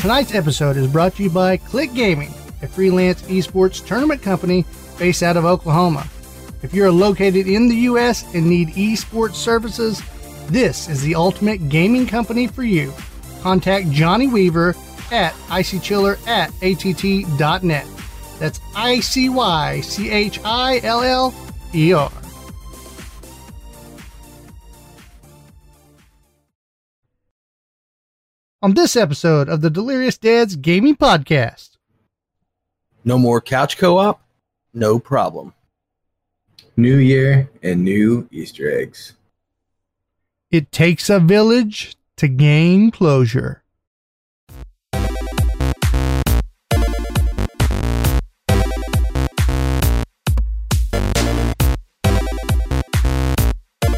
Tonight's episode is brought to you by Click Gaming, a freelance esports tournament company based out of Oklahoma. If you're located in the U.S. and need esports services, this is the ultimate gaming company for you. Contact Johnny Weaver at icychiller at att.net. That's I C Y C H I L L E R. On this episode of the Delirious Dads Gaming Podcast, No more couch co-op? No problem. New year and new Easter eggs. it takes a village to gain closure.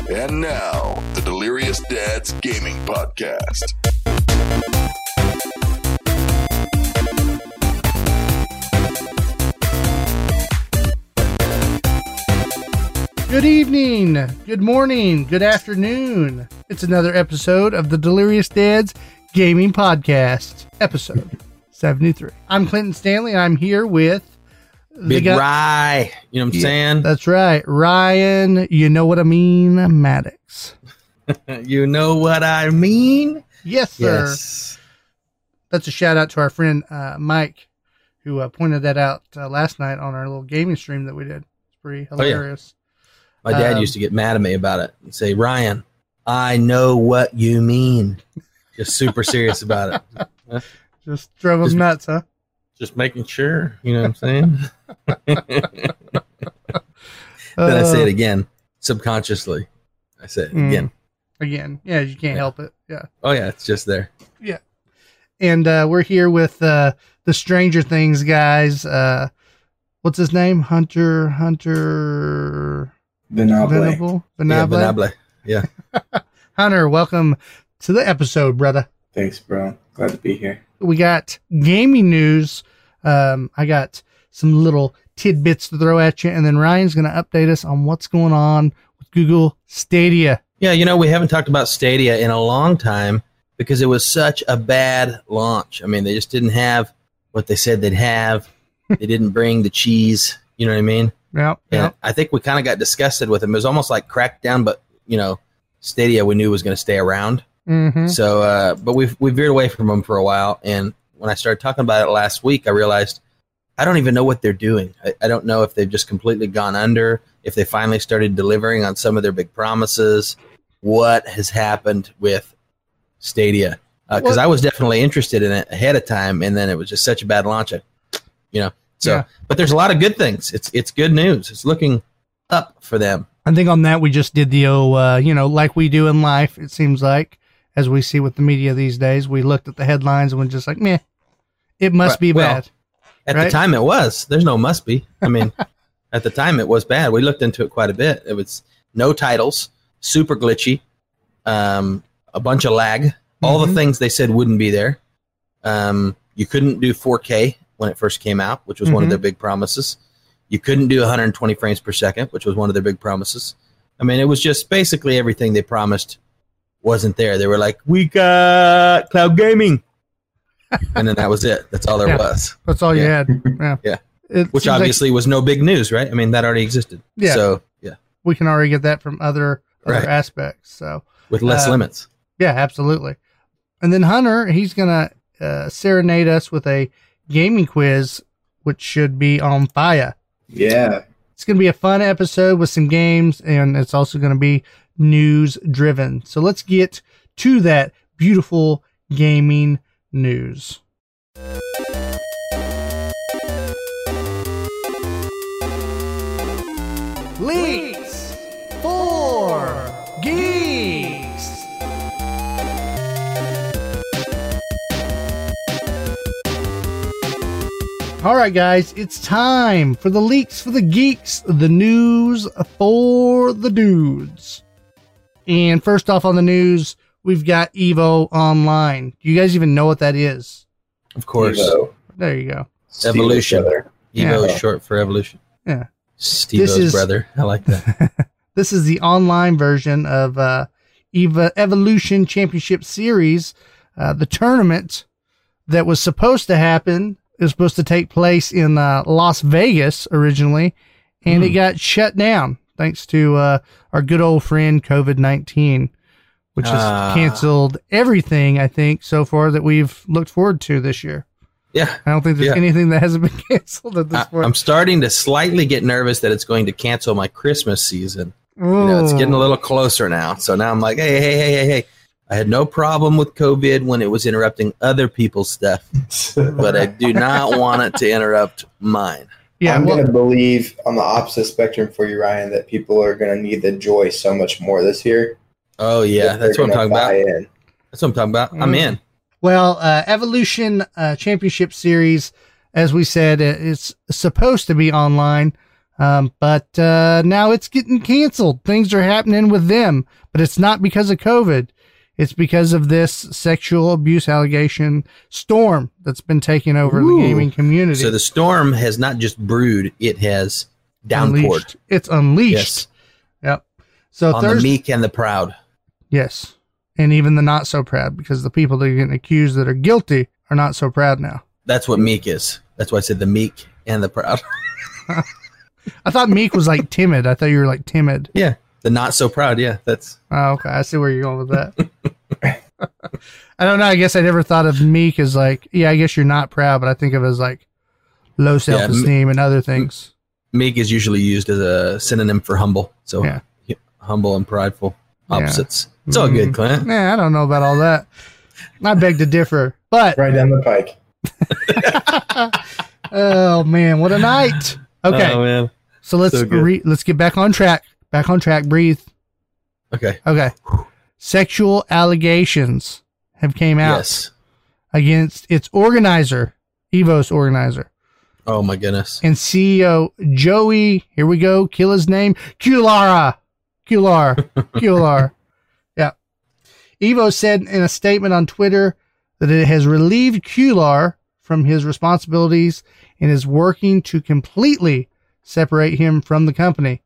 And now, the Delirious Dads Gaming Podcast. Good evening, good morning, good afternoon. It's another episode of the Delirious Dads Gaming Podcast, episode 73. I'm Clinton Stanley. I'm here with the Big guy- Rye. You know what I'm saying? That's right, Ryan. You know what I mean, Maddox. you know what I mean? Yes, sir. Yes. That's a shout out to our friend uh, Mike, who uh, pointed that out uh, last night on our little gaming stream that we did. It's pretty Oh, yeah. hilarious. My dad Um, used to get mad at me about it and say, Ryan, I know what you mean. Just super serious about it. Just drove him Just- nuts, huh? Just making sure. You know what I'm saying? then I Uh, say it again, subconsciously. I say it Mm. again. again. Yeah, you can't Yeah. help it. Yeah. Oh, yeah, it's just there. Yeah. And uh, we're here with uh, the Stranger Things guys. Uh, what's his name? Hunter Hunter Venable. Venable Yeah, Venable. Venable. Hunter, welcome to the episode, brother. Thanks, bro. Glad to be here. We got gaming news. Um, I got some little tidbits to throw at you, and then Ryan's going to update us on what's going on with Google Stadia. Yeah, you know, we haven't talked about Stadia in a long time because it was such a bad launch. I mean, they just didn't have what they said they'd have. they didn't bring the cheese. You know what I mean? And Yep. I think we kind of got disgusted with them. It was almost like Crackdown, but you know, Stadia we knew was going to stay around. Mm-hmm. So, uh, but we've we veered away from them for a while. And when I started talking about it last week, I realized I don't even know what they're doing. I, I don't know if they've just completely gone under, if they finally started delivering on some of their big promises. What has happened with Stadia? Because Well- I was definitely interested in it ahead of time, and then it was just such a bad launch. I, you know, so Yeah. but there's a lot of good things. It's it's good news. It's looking up for them. I think on that we just did the oh, uh, you know, like we do in life. It seems like as we see with the media these days, we looked at the headlines and we're just like, meh, it must Right, be well, bad. At Right? the time, it was. There's no must be. I mean, at the time, it was bad. We looked into it quite a bit. It was no titles, super glitchy, um, a bunch of lag, all Mhm. the things they said wouldn't be there. Um, you couldn't do 4K when it first came out, which was one Mhm. of their big promises. You couldn't do 120 frames per second, which was one of their big promises. I mean, it was just basically everything they promised wasn't there. They were like, "We got cloud gaming," and then that was it. That's all there Yeah. was. That's all you had. Yeah. Yeah. It which seems like obviously was no big news, right? I mean, that already existed. Yeah. So yeah, we can already get that from other other Right. aspects. So with less Uh, limits. yeah, absolutely. And then Hunter, he's gonna uh, serenade us with a gaming quiz, which should be on fire. Yeah. It's going to be a fun episode with some games, and it's also going to be news driven. So let's get to that beautiful gaming news. Leaks All right, guys, it's time for the leaks for the geeks, the news for the dudes. And first off on the news, we've got Evo Online. Do you guys even know what that is? Of course, Evo. There you go. Steve's Evolution. Evo Yeah. is short for evolution. Yeah. Steve-O's is- brother. I like that. This is the online version of uh, Eva Evolution Championship Series, uh, the tournament that was supposed to happen. It was supposed to take place in uh, Las Vegas originally, and it Hmm. got shut down thanks to uh, our good old friend COVID 19, which has Ah. canceled everything, I think, so far that we've looked forward to this year. Yeah. I don't think there's Yeah. anything that hasn't been canceled at this I, point. I'm starting to slightly get nervous that it's going to cancel my Christmas season. You know, it's getting a little closer now. So now I'm like, hey, hey, hey, hey, hey. I had no problem with COVID when it was interrupting other people's stuff, but I do not want it to interrupt mine. yeah, I'm well, gonna believe on the opposite spectrum for you, Ryan, that people are gonna need the joy so much more this year. Oh yeah, that that's they're what I'm talking about. in. That's what I'm talking about. I'm Mm. in. Well, uh, Evolution uh, Championship Series, as we said, uh, it's supposed to be online, um, but uh, now it's getting canceled. Things are happening with them, but it's not because of COVID. It's because of this sexual abuse allegation storm that's been taking over Ooh. the gaming community. So the storm has not just brewed; it has downpoured. Unleashed. It's unleashed. Yes, Yep. So on the meek and the proud. yes, and even the not so proud, because the people that are getting accused that are guilty are not so proud now. That's what meek is. That's why I said the meek and the proud. I thought meek was like timid. I thought you were like timid. yeah, the not so proud. Yeah, that's Oh, okay. I see where you're going with that. I don't know. I guess I never thought of meek as like, yeah, I guess you're not proud, but I think of it as like low self esteem and other things. meek is usually used as a synonym for humble. So Yeah. humble and prideful Yeah. opposites. It's all good, Mhm. Clint. Nah, I don't know about all that. I beg to differ. But Right down the pike. oh man, what a night. Okay. Oh, man. so let's so re- let's get back on track. Back on track. Breathe. Okay. Okay. Sexual allegations have came out Yes. against its organizer, Evo's organizer. Oh my goodness. and CEO Joey, here we go, kill his name, Kulara. Cuellar. Cuellar. Yeah. Evo said in a statement on Twitter that it has relieved Cuellar from his responsibilities and is working to completely separate him from the company.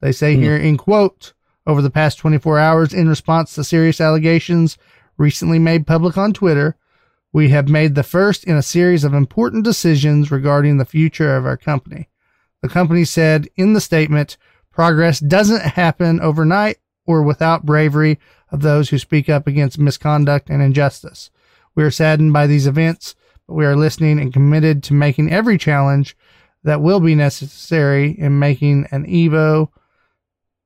They say Hmm. here in quote, over the past 24 hours in response to serious allegations recently made public on Twitter, we have made the first in a series of important decisions regarding the future of our company. The company said in the statement, progress doesn't happen overnight or without bravery of those who speak up against misconduct and injustice. We are saddened by these events, but we are listening and committed to making every challenge that will be necessary in making an Evo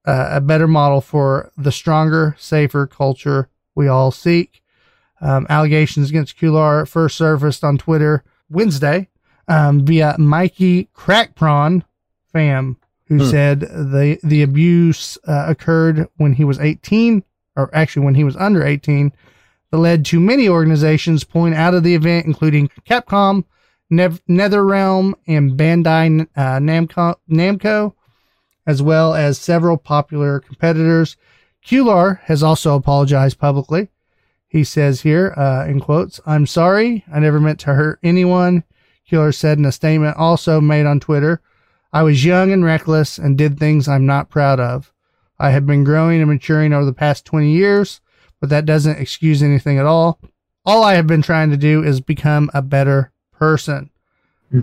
uh, a better model for the stronger, safer culture we all seek. Um, allegations against Cuellar first surfaced on Twitter Wednesday um, via Mikey Crackprawn fam, who Hmm. said the the abuse uh, occurred when he was 18, or actually when he was under 18, that led to many organizations pulling out of the event, including Capcom, Nev- NetherRealm, and Bandai uh, Namco, Namco, as well as several popular competitors. Cuellar has also apologized publicly. He says here, uh, in quotes, I'm sorry. I never meant to hurt anyone. Cuellar said in a statement also made on Twitter, I was young and reckless and did things I'm not proud of. I have been growing and maturing over the past 20 years, but that doesn't excuse anything at all. All I have been trying to do is become a better person.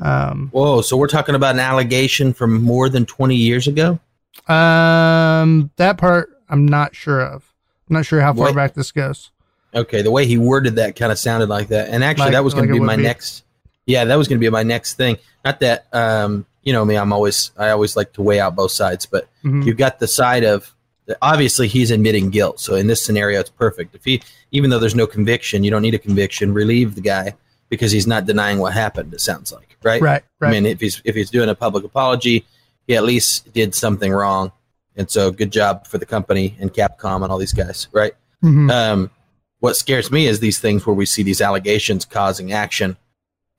Um, Whoa. So we're talking about an allegation from more than 20 years ago? um, that part I'm not sure of. I'm not sure how far back this goes. Okay. The way he worded that kind of sounded like that. And actually, Like- that was going like to be my be. next. Yeah, that was going to be my next thing. Not that, um, you know me, I'm always, I always like to weigh out both sides, but Mhm. you've got the side of obviously he's admitting guilt. So in this scenario, it's perfect. If he, even though there's no conviction, you don't need a conviction, relieve the guy because he's not denying what happened. It sounds like, right? Right, right. I mean, if he's if he's doing a public apology, he at least did something wrong, and so good job for the company and Capcom and all these guys, right? Mhm. Um, what scares me is these things where we see these allegations causing action,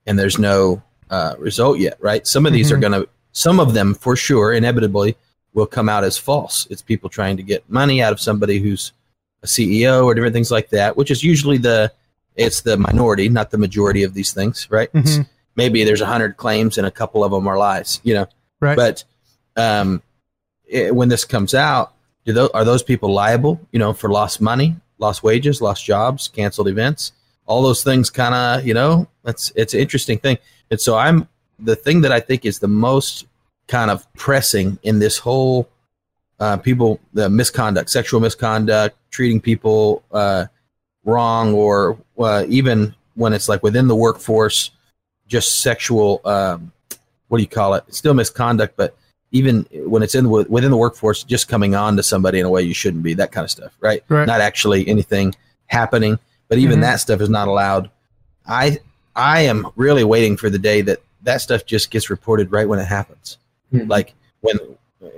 and there's no uh, result yet, right? Some of these are Mhm. going to, some of them for sure, inevitably will come out as false. It's people trying to get money out of somebody who's a CEO or different things like that, which is usually the it's the minority, not the majority of these things, right? Mhm. Maybe there's a hundred claims and a couple of them are lies, you know. Right. But um, it, when this comes out, do those, are those people liable, you know, for lost money, lost wages, lost jobs, canceled events, all those things kind of you know that's it's an interesting thing and so i'm the thing that i think is the most kind of pressing in this whole uh, people the misconduct sexual misconduct treating people uh, wrong or uh, even when it's like within the workforce just sexual um, what do you call it it's still misconduct but even when it's in the, within the workforce just coming on to somebody in a way you shouldn't be that kind of stuff right, Right. not actually anything happening but even Mhm. that stuff is not allowed i i am really waiting for the day that that stuff just gets reported right when it happens Mhm. like when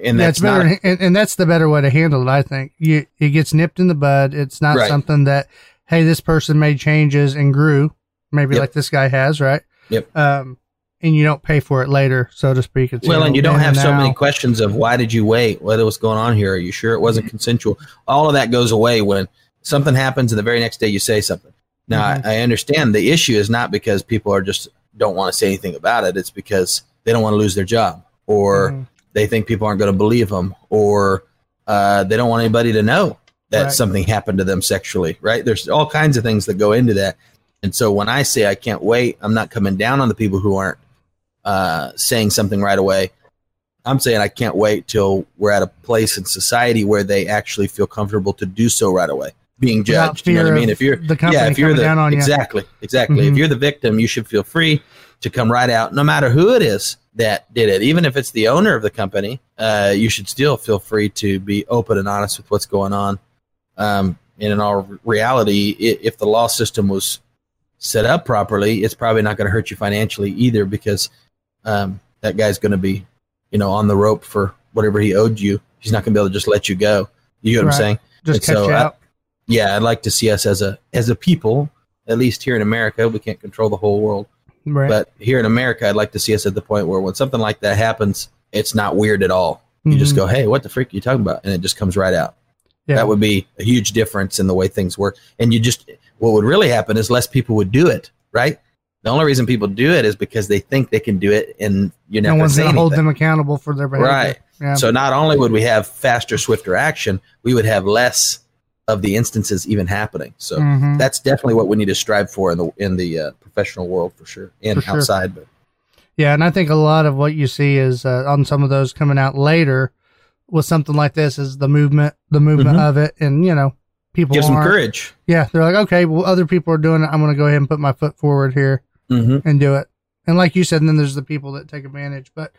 and that's better, and, and that's the better way to handle it. I think you it gets nipped in the bud. It's not Right. something that hey, this person made changes and grew, maybe Yep. like this guy has, right? Yep. Um, and you don't pay for it later, so to speak. It's well and you don't have so many questions of why did you wait what was going on here are you sure it wasn't consensual all of that goes away when something happens and the very next day you say something now Mhm. I, I understand the issue is not because people are just don't want to say anything about it it's because they don't want to lose their job or Mhm. they think people aren't going to believe them or uh, they don't want anybody to know that Right. something happened to them sexually right there's all kinds of things that go into that and so when i say i can't wait i'm not coming down on the people who aren't uh, saying something right away. I'm saying i can't wait till we're at a place in society where they actually feel comfortable to do so right away. Being judged you know what i mean? if you're the company yeah if you're the down on you. exactly exactly. Mhm. if you're the victim you should feel free to come right out. No matter who it is that did it even if it's the owner of the company uh, you should still feel free to be open and honest with what's going on. Um, and in all reality if the law system was set up properly it's probably not going to hurt you financially either because um, that guy's going to be you know on the rope for whatever he owed you he's not going to be able to just let you go you know what Right. i'm saying just and catch so you I- out. yeah i'd like to see us as a as a people at least here in america we can't control the whole world Right. but here in america i'd like to see us at the point where when something like that happens it's not weird at all you just Mhm. go hey what the freak are you talking about and it just comes right out Yeah. that would be a huge difference in the way things work and you just what would really happen is less people would do it right the only reason people do it is because they think they can do it and you know, no one's going to hold them accountable for their behavior. Right. Yeah. So not only would we have faster, swifter action, we would have less of the instances even happening. So Mhm. that's definitely what we need to strive for in the in the uh, professional world for sure, and For sure. outside. But Yeah, and I think a lot of what you see is uh, on some of those coming out later with something like this is the movement, the movement Mhm. of it, and you know, people give some courage. Yeah, they're like, okay, well, other people are doing it. I'm going to go ahead and put my foot forward here Mm-hmm. and do it. And like you said, and then there's the people that take advantage. But,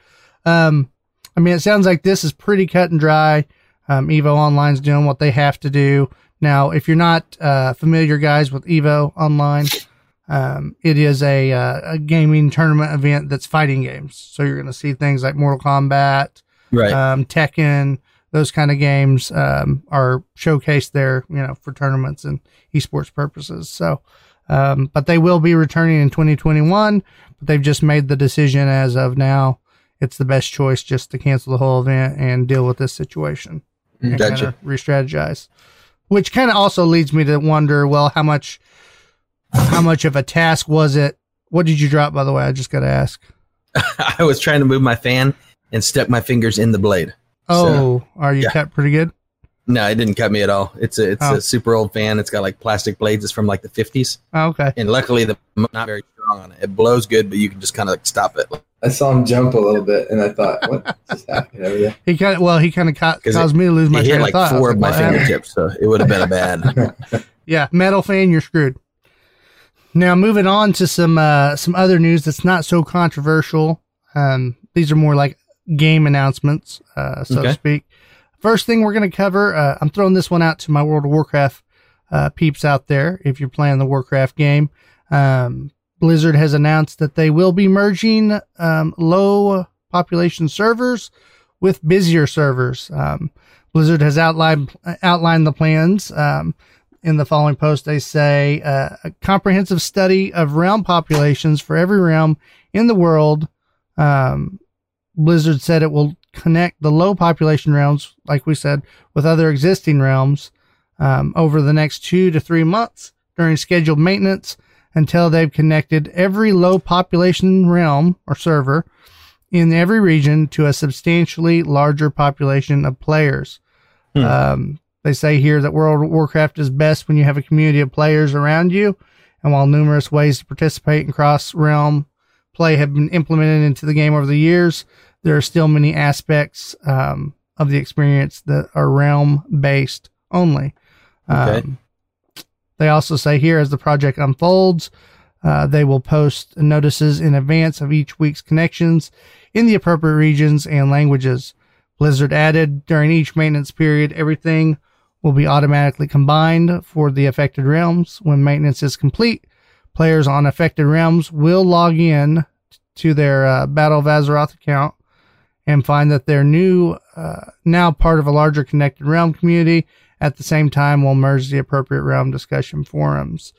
um, I mean, it sounds like this is pretty cut and dry. Um, Evo Online's doing what they have to do. Now, if you're not uh, familiar, guys, with Evo Online, um, it is a, uh, a gaming tournament event that's fighting games. So you're going to see things like Mortal Kombat, Right. um, Tekken, those kind of games um, are showcased there, you know, for tournaments and esports purposes. So, um, but they will be returning in 2021. But they've just made the decision as of now. It's the best choice just to cancel the whole event and deal with this situation and Gotcha. kind of re-strategize. Which kind of also leads me to wonder, well, how much, how much of a task was it? What did you drop, by the way? I just got to ask. I was trying to move my fan and stuck my fingers in the blade. Oh, are you yeah. cut pretty good? No, it didn't cut me at all. It's a it's Oh. a super old fan. It's got like plastic blades. It's from like the fifties, Oh, okay. and luckily the not very strong on it. It blows good, but you can just kind of like stop it. I saw him jump a little bit, and I thought, what just happened over there? He kind of well, he kind of ca- 'Cause caused me to lose my it train hit of like thought. Four of my what fingertips, so it would have been a bad. Yeah, metal fan, you're screwed. Now moving on to some uh, some other news that's not so controversial. Um, these are more like game announcements, uh, so to speak. First thing we're going to cover, uh, I'm throwing this one out to my World of Warcraft uh, peeps out there. If you're playing the Warcraft game, um, Blizzard has announced that they will be merging um, low population servers with busier servers. Um, Blizzard has outlined outlined the plans. Um, in the following post, they say uh, a comprehensive study of realm populations for every realm in the world. Um, Blizzard said it will connect the low population realms, like we said, with other existing realms um, over the next two to three months during scheduled maintenance until they've connected every low population realm or server in every region to a substantially larger population of players. Hmm. Um, they say here that World of Warcraft is best when you have a community of players around you, And while numerous ways to participate in cross realm play have been implemented into the game over the years, there are still many aspects um, of the experience that are realm based only. Okay. Um, they also say here as the project unfolds, uh, they will post notices in advance of each week's connections in the appropriate regions and languages. Blizzard added during each maintenance period, everything will be automatically combined for the affected realms. When maintenance is complete, players on affected realms will log in to their uh, Battle of Azeroth account and find that they're new, uh, now part of a larger connected realm community. At the same time, will merge the appropriate realm discussion forums.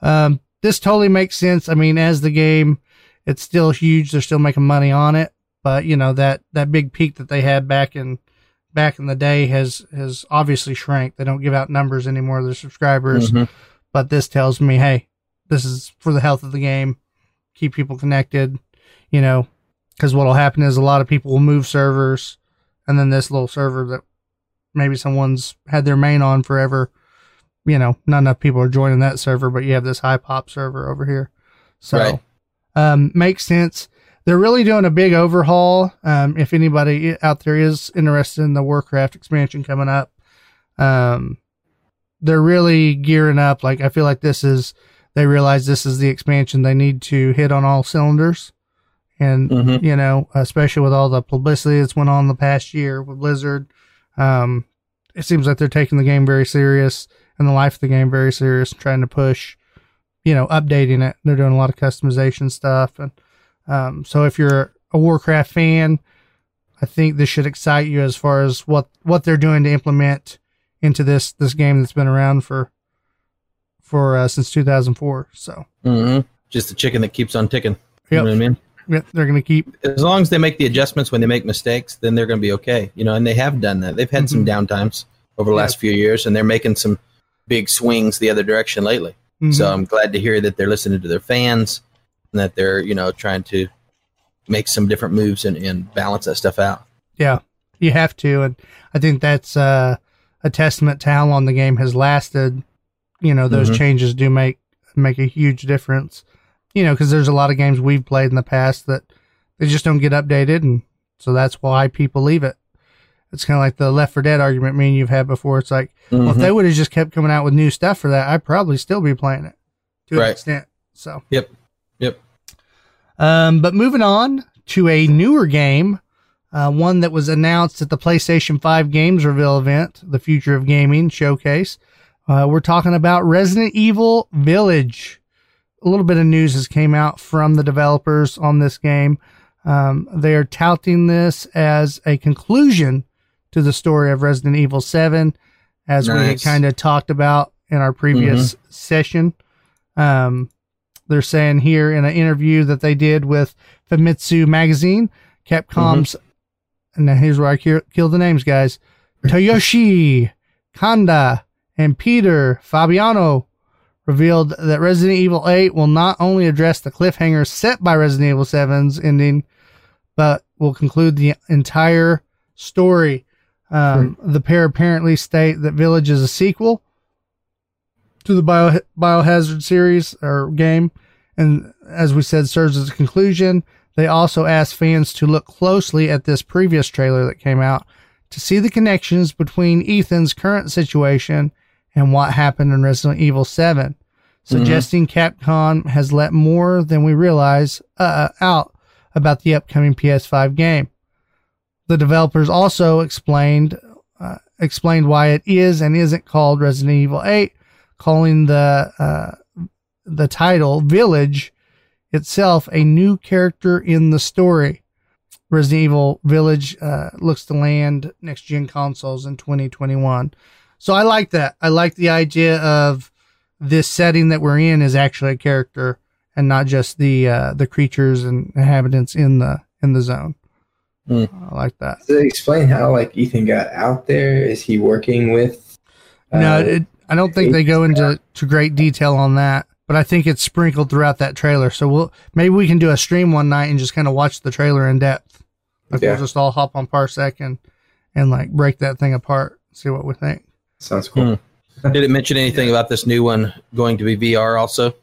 Um, this totally makes sense. I mean, as the game, it's still huge. They're still making money on it, but you know that that big peak that they had back in back in the day has has obviously shrank. They don't give out numbers anymore. Of their subscribers, Mhm. but this tells me, hey, this is for the health of the game. Keep people connected. You know, because what'll happen is a lot of people will move servers, and then this little server that maybe someone's had their main on forever. You know, not enough people are joining that server, but you have this high pop server over here. So, Right. um, makes sense. They're really doing a big overhaul. Um, if anybody out there is interested in the Warcraft expansion coming up, um, they're really gearing up. Like, I feel like this is, they realize this is the expansion they need to hit on all cylinders. And, Mhm. you know, especially with all the publicity that's went on the past year with Blizzard, um, it seems like they're taking the game very serious and the life of the game very serious and trying to push, you know, updating it. They're doing a lot of customization stuff. And um, so if you're a Warcraft fan, I think this should excite you as far as what, what they're doing to implement into this, this game that's been around for, for, uh, since 2004. So Mhm. Just the chicken that keeps on ticking. You know what I mean? yeah, they're going to keep, As long as they make the adjustments when they make mistakes, then they're going to be okay. You know, and they have done that. They've had some downtimes over the Yeah. last few years, and they're making some big swings the other direction lately. So Mhm. I'm glad to hear that they're listening to their fans and that they're, you know, trying to make some different moves and, and balance that stuff out. Yeah, you have to, and I think that's uh, a testament to how long the game has lasted. You know, those Mhm. changes do make make a huge difference. You know, because there's a lot of games we've played in the past that they just don't get updated, and so that's why people leave it. It's kind of like the Left 4 Dead argument me and you've had before. It's like, well, if they would have just kept coming out with new stuff for that, I'd probably still be playing it to an extent. So, Yep. Yep. um, but moving on to a newer game, uh, one that was announced at the PlayStation 5 Games Reveal event, the Future of Gaming showcase. Uh, we're talking about Resident Evil Village. A little bit of news has came out from the developers on this game. Um, they are touting this as a conclusion to the story of Resident Evil 7, as we had kind of talked about in our previous session. Um, they're saying here in an interview that they did with Famitsu magazine, Capcom's, and now here's where I kill, kill the names, guys. Tsuyoshi Kanda and Peter Fabiano revealed that Resident Evil 8 will not only address the cliffhanger set by Resident Evil 7's ending, but will conclude the entire story. Um, The pair apparently state that Village is a sequel to the Bio, Biohazard series or game, and as we said, serves as a conclusion. They also asked fans to look closely at this previous trailer that came out to see the connections between Ethan's current situation and what happened in Resident Evil 7, suggesting Capcom has let more than we realize uh, out about the upcoming PS5 game. The developers also explained uh, explained why it is and isn't called Resident Evil 8, calling the uh, the title Village itself a new character in the story. Resident Evil Village uh, looks to land next gen consoles in 2021. So I like that. I like the idea of this setting that we're in is actually a character and not just the uh, the creatures and inhabitants in the in the zone. Hmm. I like that. Does it explain how like Ethan got out there? Is he working with? uh, no, it, I don't think they go into to great detail on that, but I think it's sprinkled throughout that trailer. So we'll maybe we can do a stream one night and just kind of watch the trailer in depth. Like Yeah. we'll just all hop on Parsec and and like break that thing apart, see what we think. Sounds cool. Did it mention anything about this new one going to be VR also?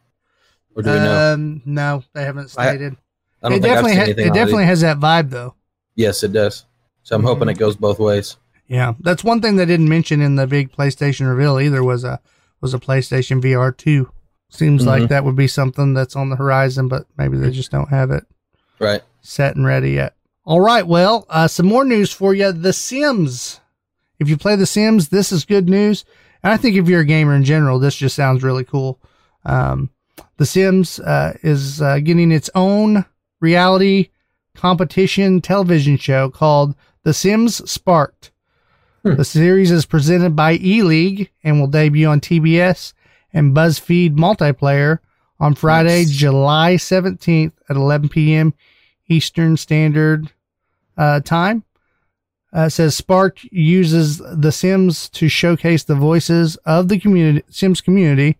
or do we know? Um, no, they haven't stated. I don't it think I've definitely seen ha- anything. it on definitely has that vibe though. Yes, it does. So I'm hoping Mhm. it goes both ways. Yeah, that's one thing they didn't mention in the big PlayStation reveal either was a was a PlayStation VR two. Seems like Mhm. that would be something that's on the horizon, but maybe they just don't have it Right. set and ready yet. All right, well, uh, some more news for you. The Sims. If you play The Sims, this is good news. And I think if you're a gamer in general, this just sounds really cool. Um, the Sims uh, is uh, getting its own reality competition television show called The Sims Spark'd. Hmm. The series is presented by E League and will debut on TBS and BuzzFeed Multiplayer on Friday, Nice. July 17th at 11 p.m. Eastern Standard uh, Time. Uh, says Spark uses The Sims to showcase the voices of the community, Sims community.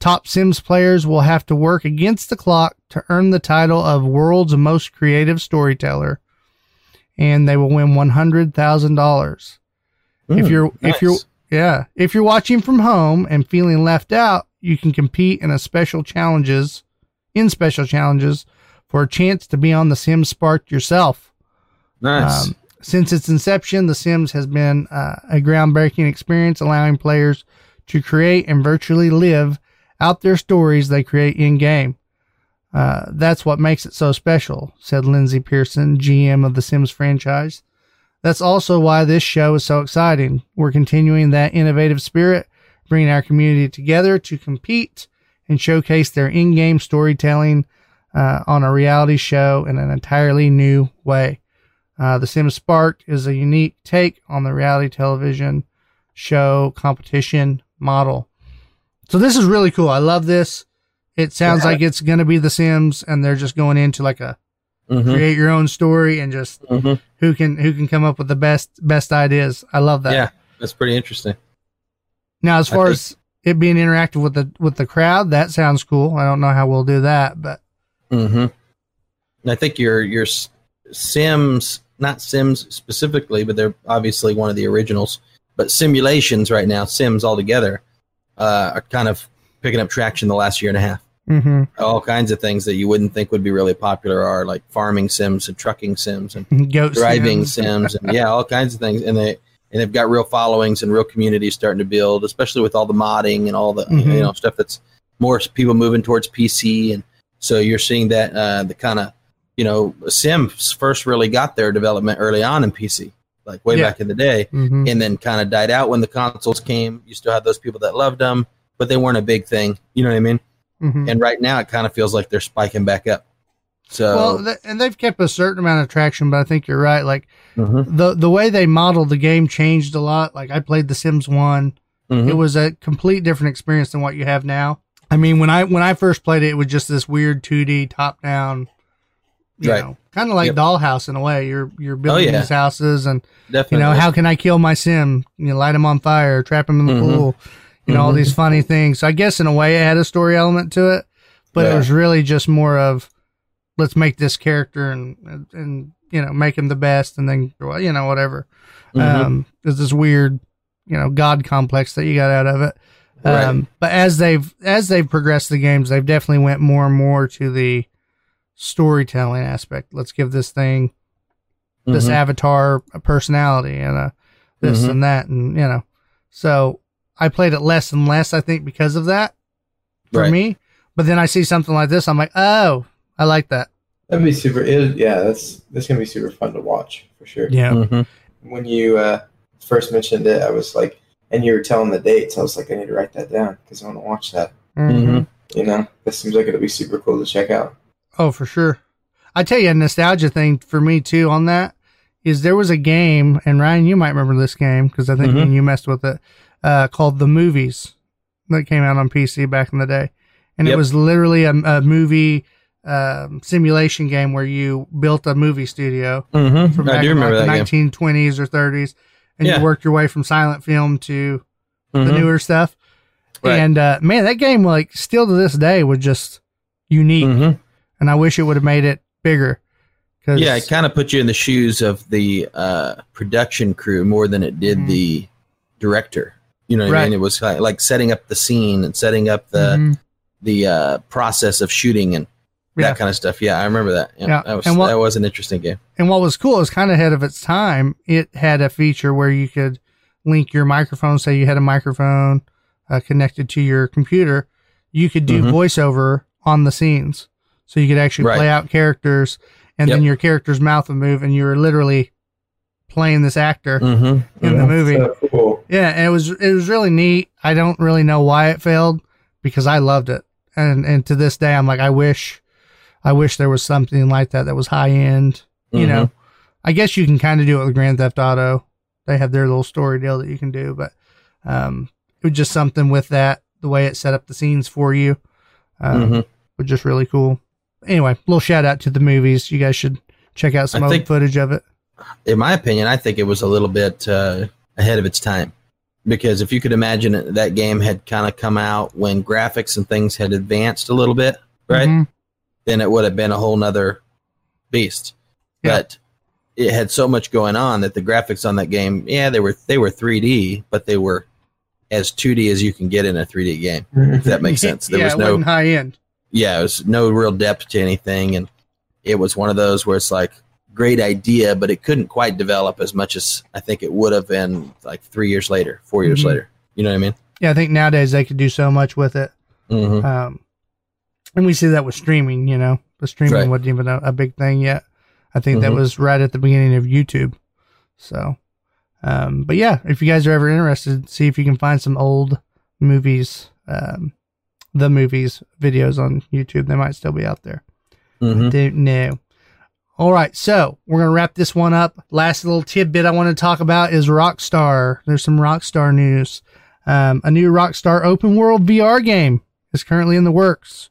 Top Sims players will have to work against the clock to earn the title of World's Most Creative Storyteller, and they will win one hundred thousand dollars. If Mm, you're if you're yeah, if you're watching from home and feeling left out, you can compete in a special challenges in special challenges for a chance to be on the Sims Spark yourself. nice. Um, since its inception, The Sims has been uh, a groundbreaking experience, allowing players to create and virtually live out their stories they create in game. Uh, that's what makes it so special, said Lyndsay Pearson, GM of the Sims franchise. That's also why this show is so exciting. We're continuing that innovative spirit, bringing our community together to compete and showcase their in game storytelling uh, on a reality show in an entirely new way. Uh, the Sims Spark'd is a unique take on the reality television show competition model. So this is really cool. I love this. It sounds Yeah. like it's going to be The Sims, and they're just going into like a Mhm, create your own story and just mhm. who can who can come up with the best best ideas. I love that. Yeah, that's pretty interesting. Now, as far think- as it being interactive with the with the crowd, that sounds cool. I don't know how we'll do that, but hmm I think your your Sims, not Sims specifically, but they're obviously one of the originals. But simulations right now, Sims altogether, uh, are kind of picking up traction the last year and a half. hmm All kinds of things that you wouldn't think would be really popular are like farming sims and trucking sims and goat driving Sims. sims and yeah, all kinds of things. And they and they've got real followings and real communities starting to build, especially with all the modding and all the Mhm. you know stuff that's more people moving towards PC. And so you're seeing that uh, the kind of you know Sims first really got their development early on in PC, like way Yeah. back in the day, Mhm. and then kind of died out when the consoles came. You still had those people that loved them, but they weren't a big thing. You know what I mean? Mhm. And right now, it kind of feels like they're spiking back up. So Well, th- and they've kept a certain amount of traction, but I think you're right. Like mhm, the the way they modeled the game changed a lot. Like I played The Sims One, mhm. it was a complete different experience than what you have now. I mean, when I when I first played it, it was just this weird 2D top down, you Right. know, kind of like Yep. Dollhouse in a way. You're you're building yeah. these houses, and you know how can I kill my sim? You know, light him on fire, trap him in the Mhm. pool. You know, all Mhm. these funny things. So I guess in a way, it had a story element to it, but it was really just more of let's make this character and and, you know make him the best, and then well, you know whatever. Mhm. Um, there's this weird, you know, god complex that you got out of it. Right. Um, but as they've as they've progressed the games, they've definitely went more and more to the storytelling aspect. Let's give this thing this Mhm. avatar a personality and a this Mhm. and that, and you know. So I played it less and less, I think, because of that for Right. me. But then I see something like this, I'm like, oh, I like that. That'd be super. It, yeah, that's that's gonna be super fun to watch for sure. Yeah. Mhm. When you uh, first mentioned it, I was like, and you were telling the dates. I was like, I need to write that down because I want to watch that. Mhm. You know, that seems like it'll be super cool to check out. Oh, for sure. I tell you, a nostalgia thing for me too on that is there was a game, and Ryan, you might remember this game because I think Mhm. you messed with it, uh, called The Movies that came out on PC back in the day. And it was literally a, a movie um, simulation game where you built a movie studio Mhm. from back in like the game. 1920s or 30s. And Yeah. you worked your way from silent film to the Mhm. newer stuff. Right. And uh, man, that game, like, still to this day, was just unique Mhm. And I wish it would have made it bigger. Cause Yeah, it kind of put you in the shoes of the uh, production crew more than it did Mhm. the director. You know what I mean? It was like, like setting up the scene and setting up the Mhm. the uh, process of shooting and Yeah. that kind of stuff. Yeah, I remember that. Yeah, Yeah, That was what- that was an interesting game. And what was cool is kind of ahead of its time. It had a feature where you could link your microphone. Say you had a microphone uh, connected to your computer, you could do Mhm. voiceover on the scenes, so you could actually Right. play out characters, and then your character's mouth would move, and you were literally playing this actor Mm-hmm. in the movie. So cool. Yeah, and it was it was really neat. I don't really know why it failed because I loved it, and and to this day I'm like I wish, I wish there was something like that that was high end. You Mm-hmm. know, I guess you can kind of do it with Grand Theft Auto. They have their little story deal that you can do, but um, it was just something with that the way it set up the scenes for you, um, Mhm. was just really cool. Anyway, little shout out to the movies. You guys should check out some I old footage of it. in my opinion, I think it was a little bit uh, ahead of its time because if you could imagine it, that game had kind of come out when graphics and things had advanced a little bit, right? Mhm. Then it would have been a whole nother beast. Yeah. But it had so much going on that the graphics on that game, yeah, they were they were 3D, but they were as 2D as you can get in a 3D game. If that makes sense. There yeah, was no high end. Yeah, it was no real depth to anything, and it was one of those where it's like great idea, but it couldn't quite develop as much as I think it would have been like three years later, 4 years Mhm. later. You know what I mean? Yeah, I think nowadays they could do so much with it. Mm-hmm. Um, and we see that with streaming, you know, the streaming Right. wasn't even a, a big thing yet. I think that Mhm. was right at the beginning of YouTube. So, um, but yeah, if you guys are ever interested, see if you can find some old movies, um, the movies videos on YouTube. They might still be out there. Mm-hmm. Don't know. All right, so we're gonna wrap this one up. Last little tidbit I want to talk about is Rockstar. There's some Rockstar news. Um, a new Rockstar open world VR game is currently in the works,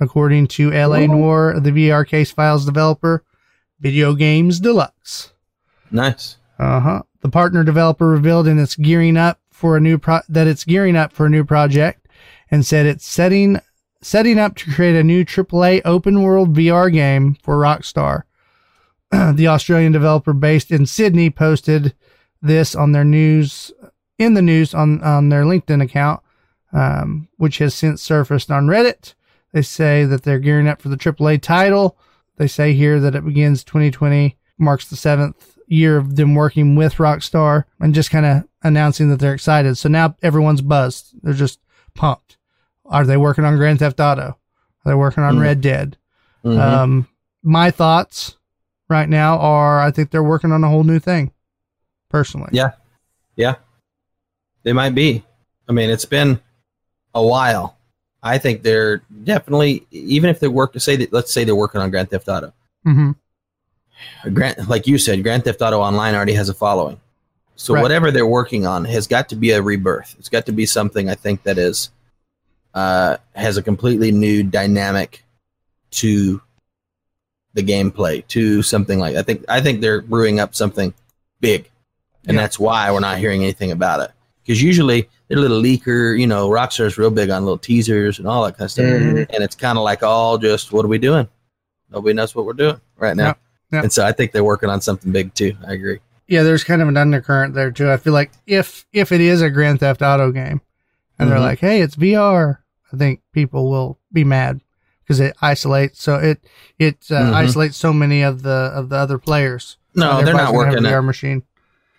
according to LA Noire, the VR case files developer, Video Games Deluxe. Nice. Uh huh. The partner developer revealed in its gearing up for a new pro- that it's gearing up for a new project, and said it's setting setting up to create a new AAA open world VR game for Rockstar. the Australian developer based in Sydney posted this on their news in the news on on their LinkedIn account, um, which has since surfaced on Reddit. They say that they're gearing up for the AAA title. They say here that it begins 2020, marks the seventh year of them working with Rockstar, and just kind of announcing that they're excited. So now everyone's buzzed. They're just pumped. Are they working on Grand Theft Auto? Are they working on Mhm. Red Dead? Mhm. Um, my thoughts right now are I think they're working on a whole new thing. Personally, Yeah. Yeah. They might be. I mean, it's been a while. I think they're definitely, even if they work to say that, let's say they're working on Grand Theft Auto. hmm Grant, like you said, Grand Theft Auto Online already has a following. So Right. whatever they're working on has got to be a rebirth. It's got to be something I think that is uh, has a completely new dynamic to the gameplay, to something like I think I think they're brewing up something big, and Yeah. that's why we're not hearing anything about it. Because usually they're a little leaker, you know, Rockstar's real big on little teasers and all that kind of stuff, Mhm. and it's kind of like all just what are we doing? Nobody knows what we're doing right now. Yeah. Yeah. And so I think they're working on something big too. I agree. yeah, there's kind of an undercurrent there too. I feel like if if it is a Grand Theft Auto game, and they're Mhm. like, "Hey, it's VR," I think people will be mad because it isolates. So it it uh, Mhm. isolates so many of the of the other players. No, they're not working a it. VR machine.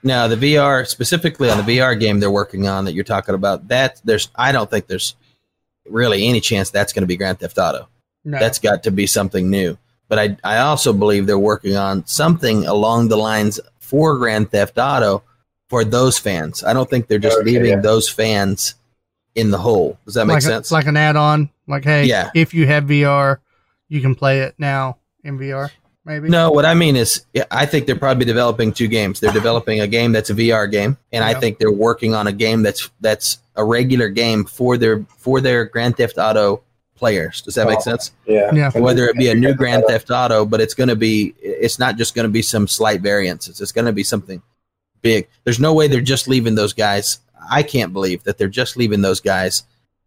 No, the VR specifically on the VR game they're working on that you're talking about. That there's I don't think there's really any chance that's going to be Grand Theft Auto. No. That's got to be something new. But I I also believe they're working on something along the lines for Grand Theft Auto for those fans. I don't think they're just Okay, leaving yeah. those fans in the hole. Does that make like sense? A, like an add-on. Like, hey, Yeah. if you have VR, you can play it now in VR. Maybe. No, what I mean is, yeah, I think they're probably developing two games. They're developing a game that's a VR game, and I think they're working on a game that's that's a regular game for their for their Grand Theft Auto players. Does that make Oh. sense? Yeah. Yeah. Whether it be a new Grand Theft Auto, but it's going to be, it's not just going to be some slight variances. It's going to be something big. There's no way they're just leaving those guys. I can't believe that they're just leaving those guys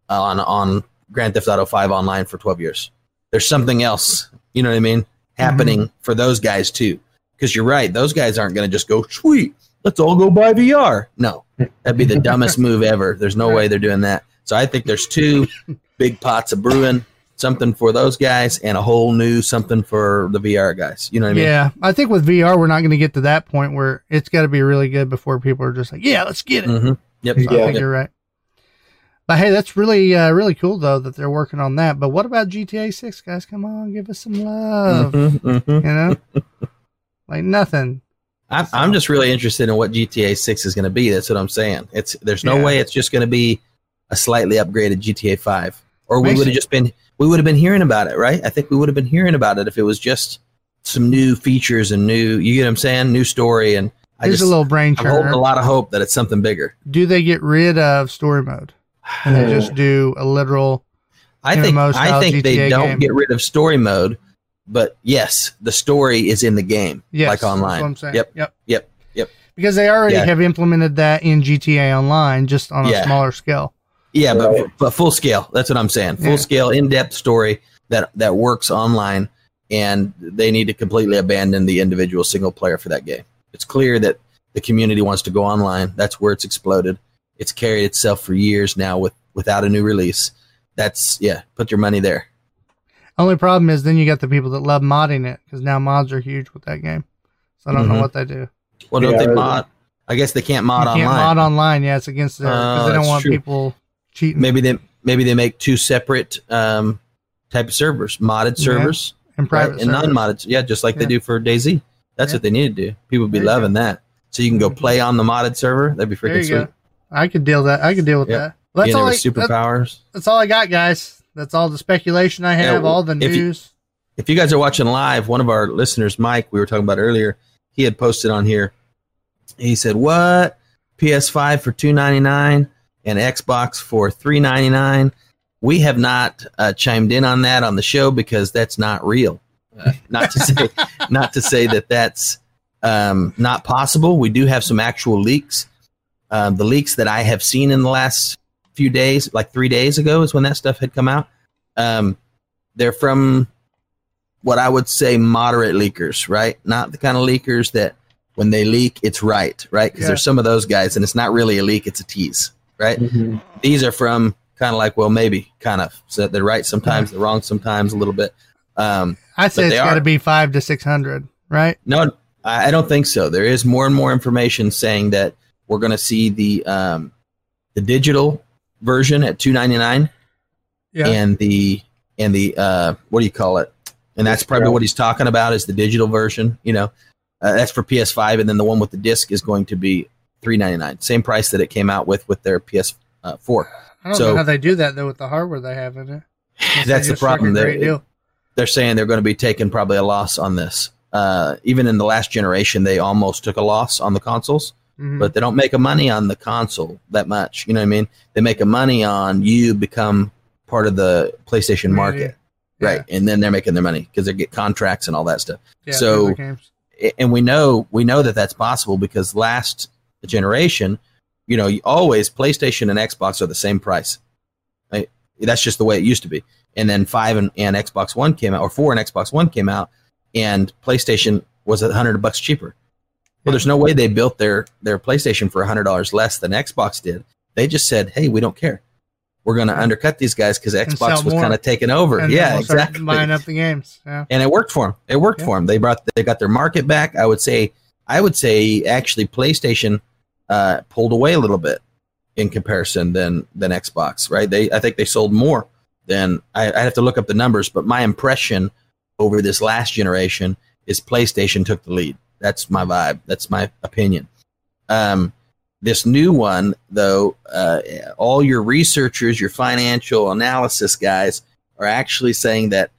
on on Grand Theft Auto Five online for 12 years. There's something else. You know what I mean? Happening for those guys too. Because you're right, those guys aren't going to just go sweet. Let's all go buy VR. No, that'd be the dumbest move ever. There's no way they're doing that. So I think there's two big pots of brewing, something for those guys, and a whole new something for the VR guys. You know what I mean? Yeah, I think with VR, we're not going to get to that point where it's got to be really good before people are just like, yeah, let's get it. hmm Yep. So I Yeah. think you're right. But hey, that's really, uh, really cool though that they're working on that. But what about GTA Six, guys? Come on, give us some love. Mhm, mhm. You know, like nothing. I'm, I'm just really interested in what GTA 6 is going to be. That's what I'm saying. It's there's no Yeah. way it's just going to be a slightly upgraded GTA 5, or we would have just been we would have been hearing about it, right? I think we would have been hearing about it if it was just some new features and new. You get what I'm saying? New story, and I Here's just a little brain I'm holding a lot of hope that it's something bigger. Do they get rid of story mode and they just oh. do a literal? I think I style think they GTA don't game. get rid of story mode, but yes, the story is in the game, Yes, like that's online. what I'm saying. Yep, Yep. yep, yep. Because they already Yeah. have implemented that in GTA Online, just on a Yeah. smaller scale. Yeah, but but full scale. That's what I'm saying. Full Yeah. scale, in depth story that that works online, and they need to completely abandon the individual single player for that game. It's clear that the community wants to go online. That's where it's exploded. It's carried itself for years now with without a new release. That's yeah. Put your money there. Only problem is then you got the people that love modding it because now mods are huge with that game. So I don't know Mhm. what they do. Well, don't Yeah, they really. mod? I guess they can't mod you can't online. mod online. Yeah, it's against their because Oh, they don't want true. people cheating maybe they maybe they make two separate um, type of servers: modded Yeah. servers. in private right? and non-modded. Yeah, just like they do for DayZ. That's Yeah. what they need to do. People would be you loving that. So you can go play on the modded server. That'd be freaking sweet. go. I could deal that. I could deal with Yeah. that. Well, that's all. I, superpowers. that's all I got, guys. That's all the speculation I Yeah, have. all the if you- news. If you guys are watching live, one of our listeners, Mike, we were talking about earlier, he had posted on here. He said, "What PS5 for two ninety nine and Xbox for three ninety nine? We have not uh, chimed in on that on the show because that's not real. Uh, not to say, not to say that that's um, not possible. We do have some actual leaks. Um, the leaks that I have seen in the last few days, like three days ago, is when that stuff had come out. Um, they're from what I would say moderate leakers, right? Not the kind of leakers that when they leak, it's right, right? Because Yeah. there's some of those guys, and it's not really a leak; it's a tease, right? Mhm. These are from kind of like, well, maybe, kind of. So they're right sometimes, they're wrong sometimes, a little bit. Um, I say it's got to be five to six hundred, right? no, I don't think so. There is more and more information saying that we're going to see the um, the digital version at two ninety nine, Yeah. and the and the uh, what do you call it? And that's probably what he's talking about is the digital version. You know, uh, that's for PS5, and then the one with the disc is going to be three ninety nine, same price that it came out with with their PS4. Uh, 4. I don't so- know how they do that though with the hardware they have in it. That's the just struck a problem. They're, saying they're going to be taking probably a loss on this. Uh, even in the last generation, they almost took a loss on the consoles, Mhm. but they don't make a money on the console that much. You know what I mean? They make a money on you become part of the PlayStation market, Yeah. right? And then they're making their money because they get contracts and all that stuff. So- other games. I- and we know we know that that's possible because last generation, you know, you always PlayStation and Xbox are the same price. Right? That's just the way it used to be. And then five and, and Xbox One came out, or four and Xbox One came out, and PlayStation was a hundred bucks cheaper. Well, there's no way they built their their PlayStation for a hundred dollars less than Xbox did. They just said, "Hey, we don't care. We're going to undercut these guys because Xbox was kind of taking over." And yeah, exactly Buying up the games. Yeah. and it worked for them. It worked Yeah. for them. They brought they got their market back. I would say I would say actually PlayStation uh, pulled away a little bit in comparison than than Xbox. Right? They I think they sold more than I, I have to look up the numbers, but my impression over this last generation is PlayStation took the lead. That's my vibe. That's my opinion. Um, this new one, though, uh, all your researchers, your financial analysis guys are actually saying that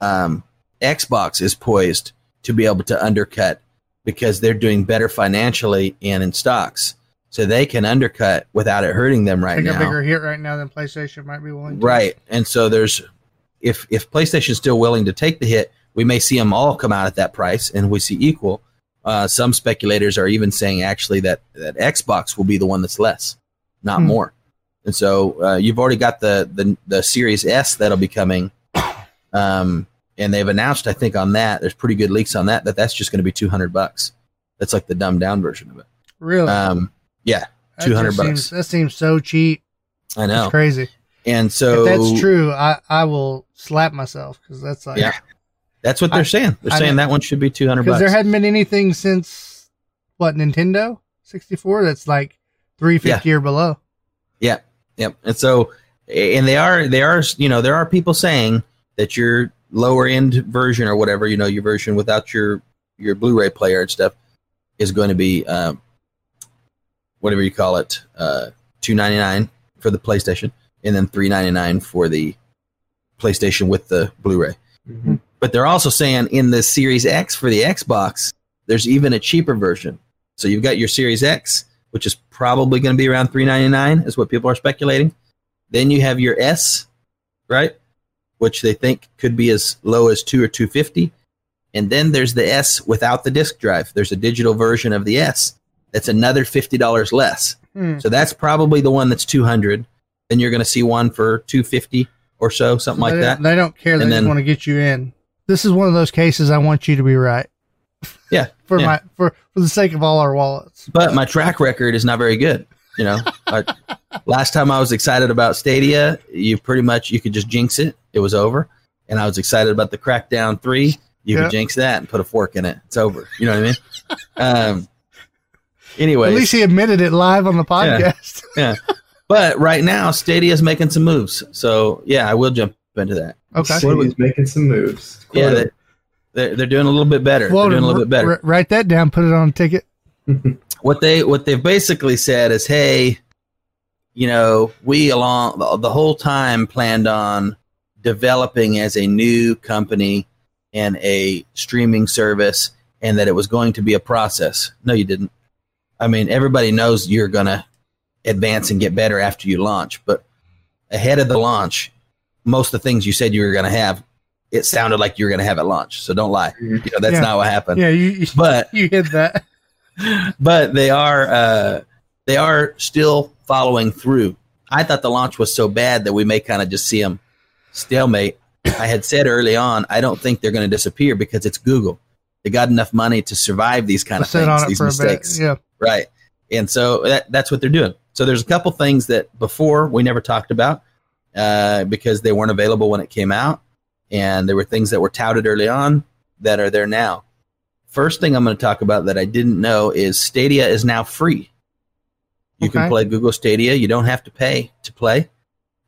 um, Xbox is poised to be able to undercut because they're doing better financially and in stocks. So they can undercut without it hurting them right Take now. a bigger hit right now than PlayStation might be willing to. Right. And so there's if if PlayStation's still willing to take the hit, we may see them all come out at that price and we see equal. Uh, some speculators are even saying actually that that Xbox will be the one that's less, not Hmm. more. And so uh, you've already got the, the the Series S that'll be coming, um, and they've announced I think on that there's pretty good leaks on that that that's just going to be two hundred bucks. That's like the dumbed down version of it. Really? Um, yeah, 200 bucks. Seems, that seems so cheap. I know. It's crazy. And so if that's true, I, I will slap myself because that's like Yeah. That's what they're I- saying. They're I saying that one should be two hundred because bucks. there hadn't been anything since what Nintendo sixty four that's like three fifty or below. Yeah. Yep. And so, and they are, they are, you know, there are people saying that your lower end version or whatever, you know, your version without your your Blu-ray player and stuff is going to be um, whatever you call it, uh, two ninety nine for the PlayStation, and then three ninety nine for the PlayStation with the Blu-ray. Mhm. But they're also saying in the Series X for the Xbox, there's even a cheaper version. So you've got your Series X, which is probably going to be around 399 is what people are speculating. Then you have your S, right? Which they think could be as low as 2 or 250. And then there's the S without the disk drive. There's a digital version of the S that's another $50 less. Hmm. So that's probably the one that's 200. Then you're going to see one for 250 or so, something like that. They don't care. They And just want to get you in. This is one of those cases. I want you to be right. Yeah, for yeah. my for for the sake of all our wallets. but my track record is not very good. You know, I, last time I was excited about Stadia, you pretty much you could just jinx it; it was over. And I was excited about the Crackdown Three. You Yeah. could jinx that and put a fork in it; it's over. You know what I mean? Um. Anyway, At least he admitted it live on the podcast. Yeah, but right now Stadia is making some moves, so yeah, I will jump into that. Okay. City's making some moves. Yeah, they, they're they're doing a little bit better. Well, they're doing a little bit better. r- write that down. Put it on a ticket. what they what they've basically said is hey you know we along the, the whole time planned on developing as a new company and a streaming service and that it was going to be a process no you didn't i mean everybody knows you're going to advance and get better after you launch but ahead of the launch most of the things you said you were going to have it sounded like you were going to have at launch so don't lie you know that's Yeah. not what happened Yeah, you you, but you hit that. but they are uh, they are still following through. I thought the launch was so bad that we may kind of just see them stalemate. I had said early on, I don't think they're going to disappear because it's Google. They got enough money to survive these kind of things, on these mistakes. Yeah. Right? And so that, that's what they're doing. So there's a couple things that before we never talked about uh, because they weren't available when it came out, and there were things that were touted early on that are there now. First thing I'm going to talk about that I didn't know is Stadia is now free. You can play Google Stadia. You don't have to pay to play.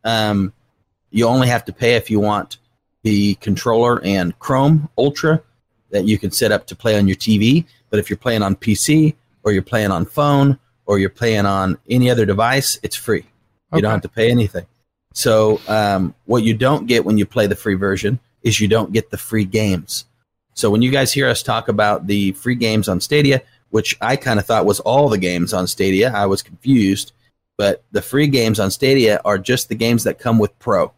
Um, you only have to pay if you want the controller and Chrome Ultra that you can set up to play on your TV. But if you're playing on PC or you're playing on phone or you're playing on any other device, it's free. You don't have to pay anything. So um, what you don't get when you play the free version is you don't get the free games. So when you guys hear us talk about the free games on Stadia, which I kind of thought was all the games on Stadia, I was confused. But the free games on Stadia are just the games that come with Pro.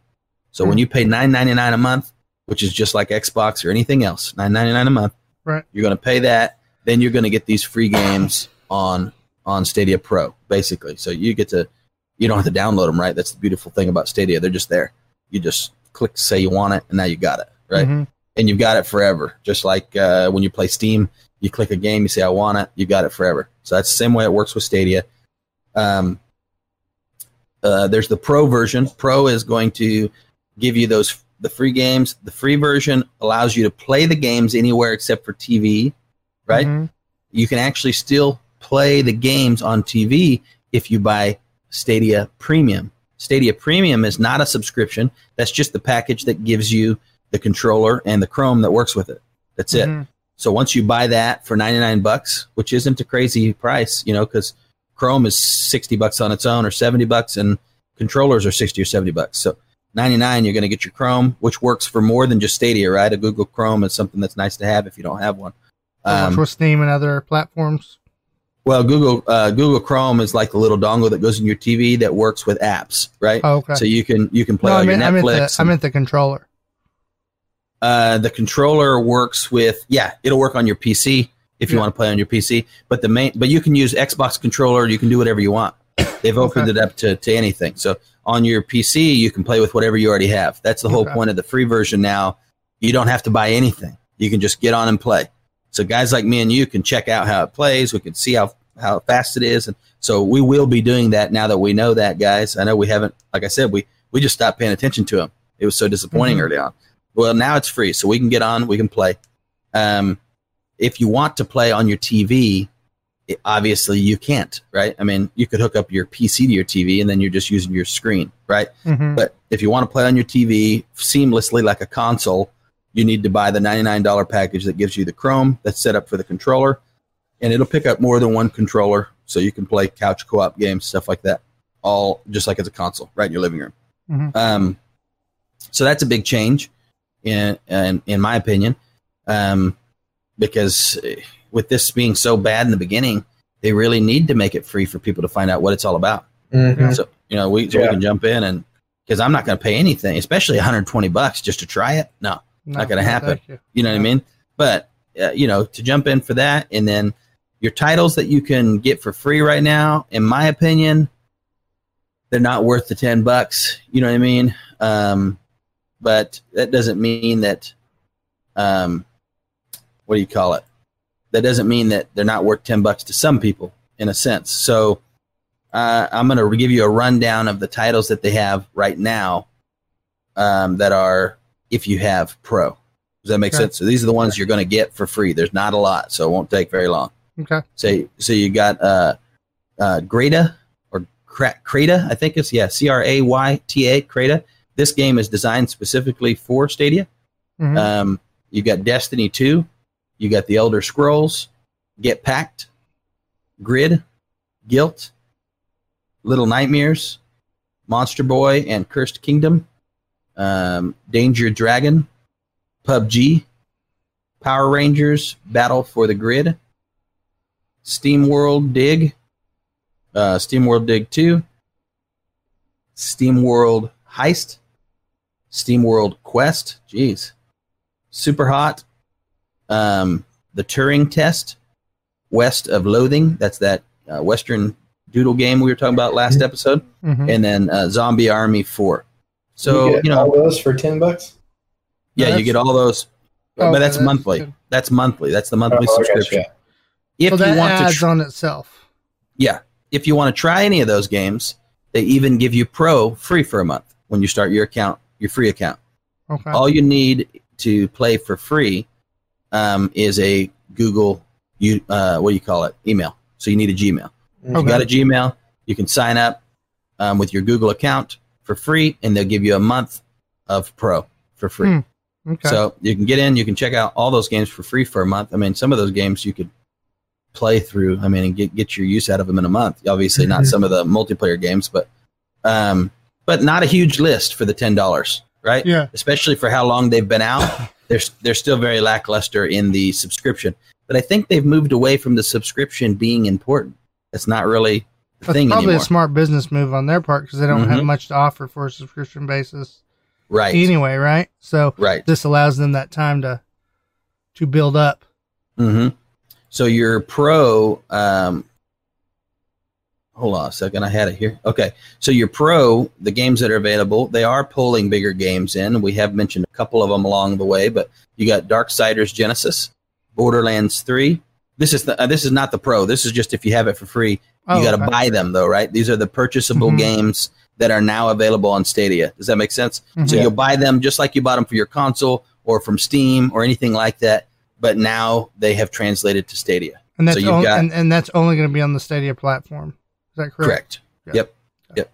So when Hmm. you pay nine ninety nine a month, which is just like Xbox or anything else, nine ninety nine a month, Right. you're going to pay that. Then you're going to get these free games on on Stadia Pro, basically. So you get to you don't have to download them, right? That's the beautiful thing about Stadia; they're just there. You just click say you want it, and now you got it, right? Mhm. and you've got it forever. Just like uh, when you play Steam, you click a game, you say I want it, you got it forever. So that's the same way it works with Stadia. Um, uh, there's the Pro version. Pro is going to give you those the free games. The free version allows you to play the games anywhere except for TV, right? Mhm. you can actually still play the games on TV if you buy Stadia Premium. Stadia Premium is not a subscription. That's just the package that gives you the controller and the Chrome that works with it. That's it. Mhm. So once you buy that for 99 bucks, which isn't a crazy price, you know, cuz Chrome is 60 bucks on its own or 70 bucks and controllers are 60 or 70 bucks. So 99 you're going to get your Chrome, which works for more than just Stadia, right? A Google Chrome is something that's nice to have if you don't have one. Um, and other platforms. well, Google uh, Google Chrome is like the little dongle that goes in your TV that works with apps, right? Oh, okay. So you can you can play no, all I meant, your I meant the Netflix. I meant the controller. uh, the controller works with yeah, it'll work on your PC if you Yeah. want to play on your PC. But the main but you can use Xbox controller. You can do whatever you want. They've opened Okay. it up to, to anything. So on your PC, you can play with whatever you already have. That's the whole Okay. point of the free version. Now you don't have to buy anything. You can just get on and play. So guys like me and you can check out how it plays. We can see how how fast it is, and so we will be doing that now that we know that, guys. I know we haven't, like I said, we we just stopped paying attention to them. It was so disappointing Mhm. early on. Well, now it's free, so we can get on, we can play. Um, if you want to play on your TV, it, obviously you can't, right? I mean, you could hook up your PC to your TV and then you're just using your screen, right? Mhm. But if you want to play on your TV seamlessly like a console, you need to buy the $99 package that gives you the Chrome that's set up for the controller, and it'll pick up more than one controller, so you can play couch co-op games, stuff like that, all just like as a console, right in your living room. Mhm. Um, so that's a big change, in in, in my opinion, um, because with this being so bad in the beginning, they really need to make it free for people to find out what it's all about. Mhm. So you know, we so we can jump in and because I'm not going to pay anything, especially 120 bucks just to try it. No, No, not gonna happen. you. you know what I mean. But uh, you know, to jump in for that, and then your titles that you can get for free right now, in my opinion, they're not worth the 10 bucks. You know what I mean? Um, but that doesn't mean that. Um, what do you call it? That doesn't mean that they're not worth 10 bucks to some people, in a sense. So uh, I'm going to give you a rundown of the titles that they have right now um, that are if you have Pro. Does that make Okay. sense? So these are the ones you're going to get for free. There's not a lot, so it won't take very long. Okay. So, so you got uh, uh, Greta or Cra- Crayta, I think it's yeah, C R A Y T A, Crayta. This game is designed specifically for Stadia. Mhm. Um, you got Destiny 2, you got the Elder Scrolls, Get Packed, Grid, Gylt, Little Nightmares, Monster Boy and Cursed Kingdom, um, Panzer Dragoon, PUBG, Power Rangers, Battle for the Grid, Steam World Dig, uh, Steam World Dig 2, Steam World Heist, Steam World Quest, jeez, Super Hot, um, The Turing Test, West of Loathing, that's that uh, Western doodle game we were talking about last episode, Mhm. and then uh, Zombie Army 4. So, get you know, all those for ten bucks. yeah, you get all those, Oh, but that's okay, monthly. good. That's monthly. That's the monthly Oh, I gotcha. subscription. If So that you want to, adds tr- on itself. yeah, if you want to try any of those games, they even give you Pro free for a month when you start your account, your free account. Okay. All you need to play for free um, is a Google, you uh, what do you call it? Email. So you need a Gmail. If Okay. you got a Gmail, you can sign up um, with your Google account for free, and they'll give you a month of Pro for free. Hmm. Okay. So you can get in, you can check out all those games for free for a month. I mean, some of those games you could play through. I mean, and get get your use out of them in a month. Obviously, not Mhm. some of the multiplayer games, but um, but not a huge list for the ten dollars, right? yeah. Especially for how long they've been out. they're they're still very lackluster in the subscription. But I think they've moved away from the subscription being important. It's not really That's thing probably anymore, a smart business move on their part because they don't have Mhm. much to offer for a subscription basis right? anyway, right? So right. this allows them that time to to build up. hmm So your pro, um, hold on a second, I had it here. Okay, so your pro, the games that are available, they are pulling bigger games in. We have mentioned a couple of them along the way, but you got Dark Darksiders Genesis, Borderlands Three. This is the uh, this is not the pro. This is just if you have it for free. You Oh, got to okay. buy them though, right? These are the purchasable Mhm. games that are now available on Stadia. Does that make sense? So Mhm. you'll buy them just like you bought them for your console or from Steam or anything like that. But now they have translated to Stadia. And that's so you've on- got- and, and that's only going to be on the Stadia platform. Is that correct? Correct. Yeah. Yep. Yep.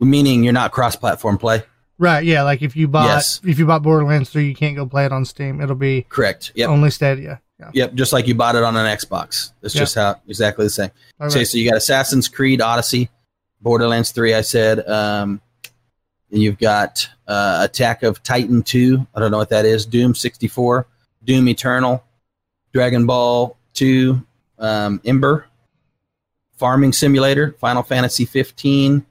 Meaning you're not cross-platform play. Right. Yeah. Like if you bought Yes. if you bought Borderlands 3, you can't go play it on Steam. It'll be Correct. Yep. only Stadia. Yeah. Yep. Just like you bought it on an Xbox. It's Yep. just how exactly the same. All So, right. so you got Assassin's Creed Odyssey, Borderlands 3, I said. Um, and you've got uh, Attack of Titan 2. I don't know what that is. Doom 64, Doom Eternal, Dragon Ball 2, um, Ember, Farming Simulator, Final Fantasy 15,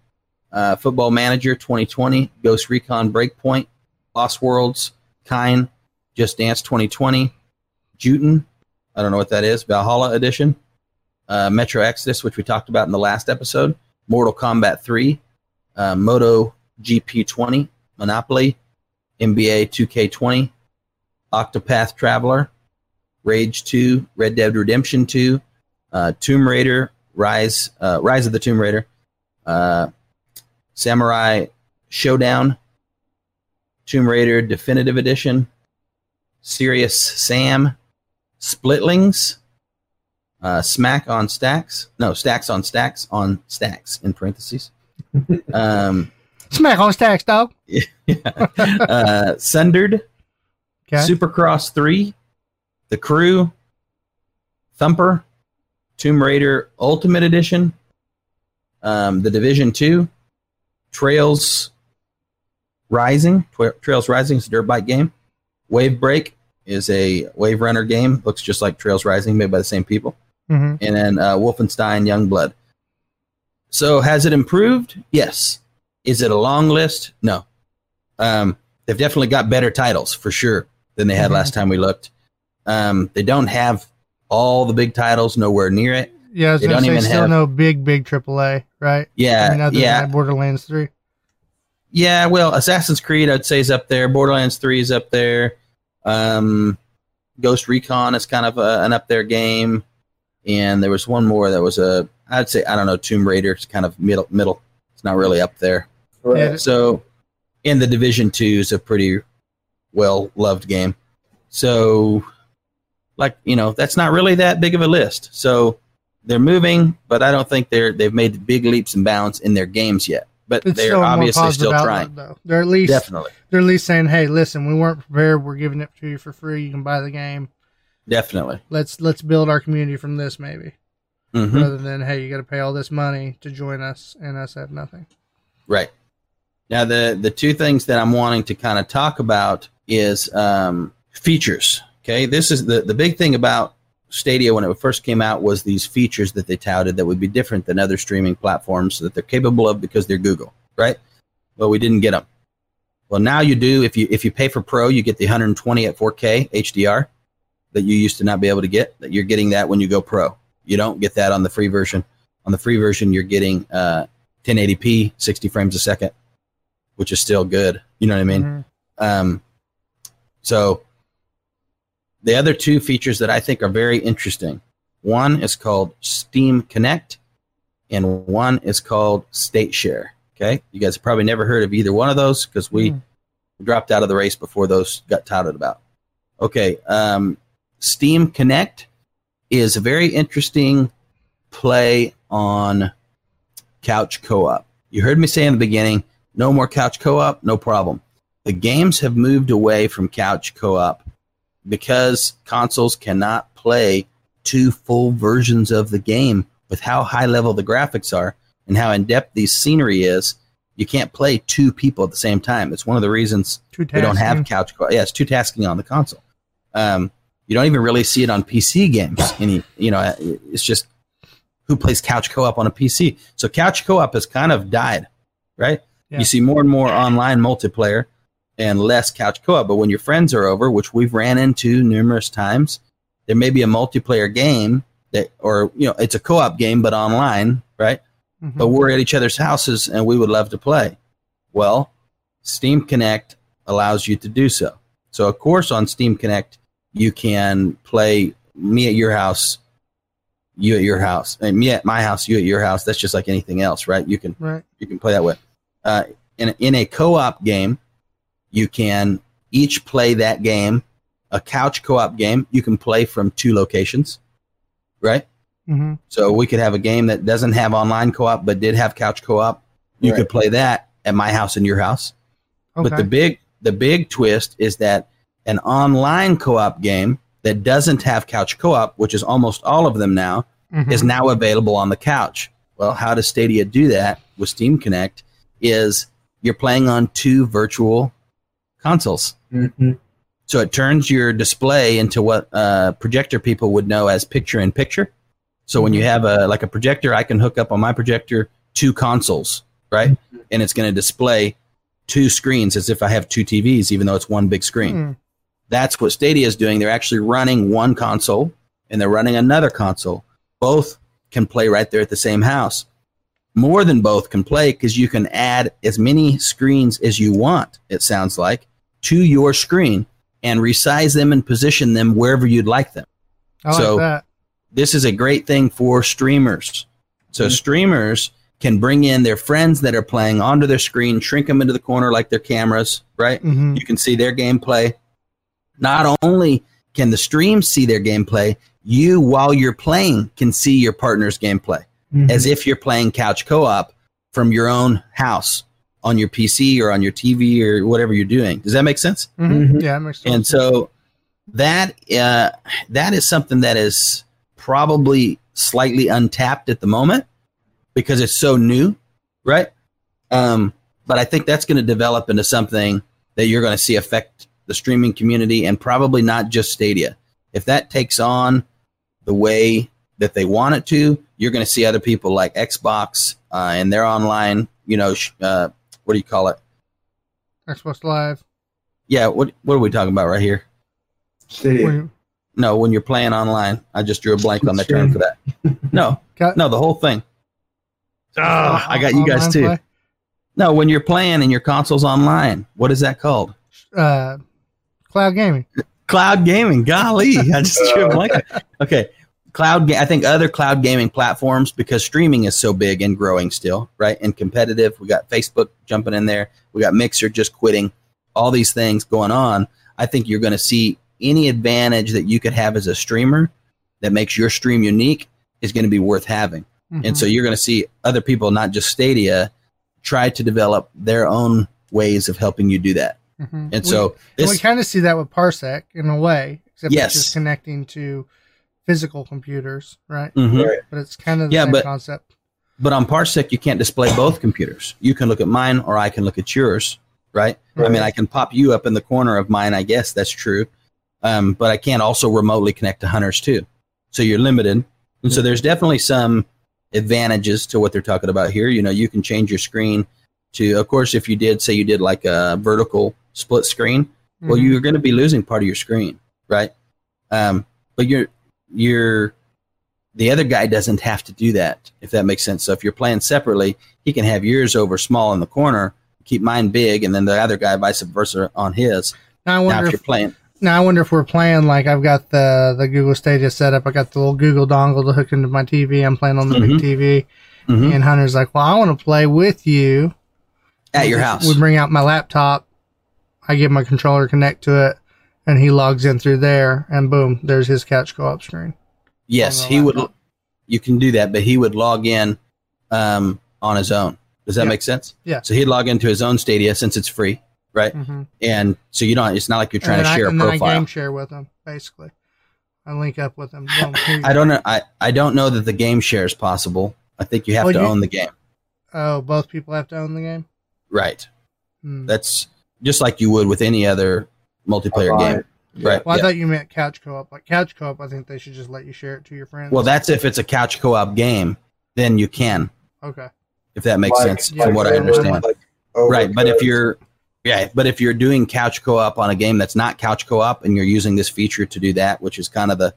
uh, Football Manager 2020, Ghost Recon Breakpoint, Lost Worlds, Kine, Just Dance 2020, Jotun. I don't know what that is. Valhalla Edition uh, Metro Exodus, which we talked about in the last episode, Mortal Kombat 3, uh, Moto GP 20, Monopoly, NBA 2K20, Octopath Traveler, Rage 2, Red Dead Redemption 2, uh, Tomb Raider, Rise, uh, Rise of the Tomb Raider, uh, Samurai Shodown, Tomb Raider Definitive Edition, Serious Sam, Spitlings, uh, Smack on Stacks. No, Stacks on Stacks on Stacks in parentheses. um, Smack on stacks, dog. uh, Sundered, Okay. Supercross 3, The Crew, Thumper, Tomb Raider Ultimate Edition, um, The Division 2, Trials Rising. Tra- Trials Rising is a dirt bike game. Wave Break is a wave runner game. Looks just like Trials Rising, made by the same people. hmm And then uh, Wolfenstein Youngblood. So has it improved? Yes. Is it a long list? No. Um, they've definitely got better titles for sure than they had Mhm. last time we looked. Um, they don't have all the big titles, nowhere near it. Yeah, I was They don't say even still have- no big big AAA, right? Yeah, I mean, yeah, Borderlands Three. yeah. Well, Assassin's Creed, I'd say, is up there. Borderlands Three is up there. Um, Ghost Recon is kind of a, an up there game, and there was one more that was a, I'd say, I don't know, Tomb Raider. It's kind of middle, middle. It's not really up there. Right. Yeah. So, in the Division Two is a pretty well loved game. So, like you know, that's not really that big of a list. So they're moving, but I don't think they're they've made big leaps and bounds in their games yet. But It's they're still obviously still trying. though. They're at least Definitely, they're at least saying, "Hey, listen, we weren't prepared. We're giving it to you for free. You can buy the game. definitely. Let's let's build our community from this, maybe, hmm rather than hey, you got to pay all this money to join us and us have nothing." Right. Now the the two things that I'm wanting to kind of talk about is um, features. Okay, this is the the big thing about Stadia when it first came out was these features that they touted that would be different than other streaming platforms that they're capable of because they're Google, right? Well, we didn't get them. Well, now you do. If you if you pay for Pro, you get the 120 at 4K HDR that you used to not be able to get. That you're getting that when you go Pro. You don't get that on the free version. On the free version, you're getting uh, 1080p, 60 frames a second, which is still good. You know what I mean? Mhm. Um, so the other two features that I think are very interesting. One is called Stream Connect, and one is called State Share. Okay, you guys have probably never heard of either one of those because we Mm. dropped out of the race before those got touted about. Okay, um, Stream Connect is a very interesting play on couch co-op. You heard me say in the beginning, no more couch co-op, no problem. The games have moved away from couch co-op because consoles cannot play two full versions of the game with how high level the graphics are and how in depth the scenery is. You can't play two people at the same time. It's one of the reasons we don't have couch co- yeah it's two tasking on the console um, you don't even really see it on pc games any you know it's just who plays couch co-op on a pc so couch co-op has kind of died right Yeah. you see more and more online multiplayer and less couch co-op but when your friends are over which we've ran into numerous times there may be a multiplayer game that or you know it's a co-op game but online right Mhm. but we're at each other's houses and we would love to play. Well, Stream Connect allows you to do so. So, of course, on Stream Connect, you can play me at your house, you at your house, and me at my house, you at your house. That's just like anything else, right? You can right. you can play that way. Uh, in in a co-op game, you can each play that game. A couch co-op game, you can play from two locations, right? hmm So we could have a game that doesn't have online co-op but did have couch co-op. You Right. could play that at my house and your house. Okay. But the big the big twist is that an online co-op game that doesn't have couch co-op, which is almost all of them now, Mhm. is now available on the couch. Well, how does Stadia do that with Stream Connect? Is you're playing on two virtual consoles. hmm So it turns your display into what uh, projector people would know as picture in picture. So when you have a like a projector, I can hook up on my projector two consoles, right? And it's going to display two screens as if I have two TVs, even though it's one big screen. Mm. That's what Stadia is doing. They're actually running one console and they're running another console. Both can play right there at the same house. More than both can play because you can add as many screens as you want, it sounds like, to your screen and resize them and position them wherever you'd like them. I like so- that. This is a great thing for streamers. So Mhm. streamers can bring in their friends that are playing onto their screen, shrink them into the corner like their cameras, right? Mhm. You can see their gameplay. Not only can the stream see their gameplay, you, while you're playing, can see your partner's gameplay Mm-hmm. as if you're playing couch co op from your own house on your PC or on your TV or whatever you're doing. Does that make sense? Mhm. Mhm. Yeah, that makes sense. And so that uh, that is something that is probably slightly untapped at the moment because it's so new, right? Um, but I think that's going to develop into something that you're going to see affect the streaming community and probably not just Stadia. If that takes on the way that they want it to, you're going to see other people like Xbox uh, and their online, you know, sh- uh, what do you call it? Xbox Live. Yeah, what what are we talking about right here? Stadia. When- No, when you're playing online, I just drew a blank on the term for that. No, Got- no, the whole thing. Ah, I got you guys too. play? No, when you're playing and your console's online, what is that called? Uh, cloud gaming. Cloud gaming. Golly, I just drew a blank. Okay, cloud. I think other cloud gaming platforms because streaming is so big and growing still, right? And competitive. We got Facebook jumping in there. We got Mixer just quitting. All these things going on. I think you're going to see any advantage that you could have as a streamer that makes your stream unique is going to be worth having. And Mhm. so you're going to see other people, not just Stadia, try to develop their own ways of helping you do that. Mhm. And We- so And we kind of see that with Parsec in a way, except Yes. it's just connecting to physical computers, right? Mhm. Right. But it's kind of the Yeah, same but- concept. but on Parsec, you can't display both computers. You can look at mine or I can look at yours, right? I mean, I can pop you up in the corner of mine, I guess that's true. Um, but I can't also remotely connect to hunters too. So you're limited. And so there's definitely some advantages to what they're talking about here. You know, you can change your screen to, of course, if you did say you did like a vertical split screen, well, Mhm. you're going to be losing part of your screen, right? Um, but you're you're the other guy doesn't have to do that if that makes sense. So if you're playing separately, he can have yours over small in the corner, keep mine big, and then the other guy vice versa on his. now I Now, wonder if you're playing, now I wonder if we're playing like I've got the the Google Stadia set up. I got the little Google dongle to hook into my TV. I'm playing on the Mhm. big TV, Mhm. and Hunter's like, "Well, I want to play with you at your house, We bring out my laptop. I give my controller connect to it, and he logs in through there, and boom, there's his couch co-op screen. yes, on the he would. You can do that, but he would log in um, on his own. Does that Yeah. make sense? Yeah. So he'd log into his own Stadia since it's free, right? Mm-hmm. And so you don't. It's not like you're trying and to share I, a and then I profile. game share with him, basically. I link up with him. Boom, here you I don't know. I, I don't know that the game share is possible. I think you have Well, to you- own the game. Oh, both people have to own the game. Right. Hmm. That's just like you would with any other multiplayer Online. game. Right. Well, I yeah. thought you meant couch co-op. Like couch co-op, I think they should just let you share it to your friends. Well, that's if it's a couch co-op game, then you can, okay. if that makes Like- sense Yeah, from what I understand. Like Right. But if you're yeah, but if you're doing couch co-op on a game that's not couch co-op and you're using this feature to do that, which is kind of the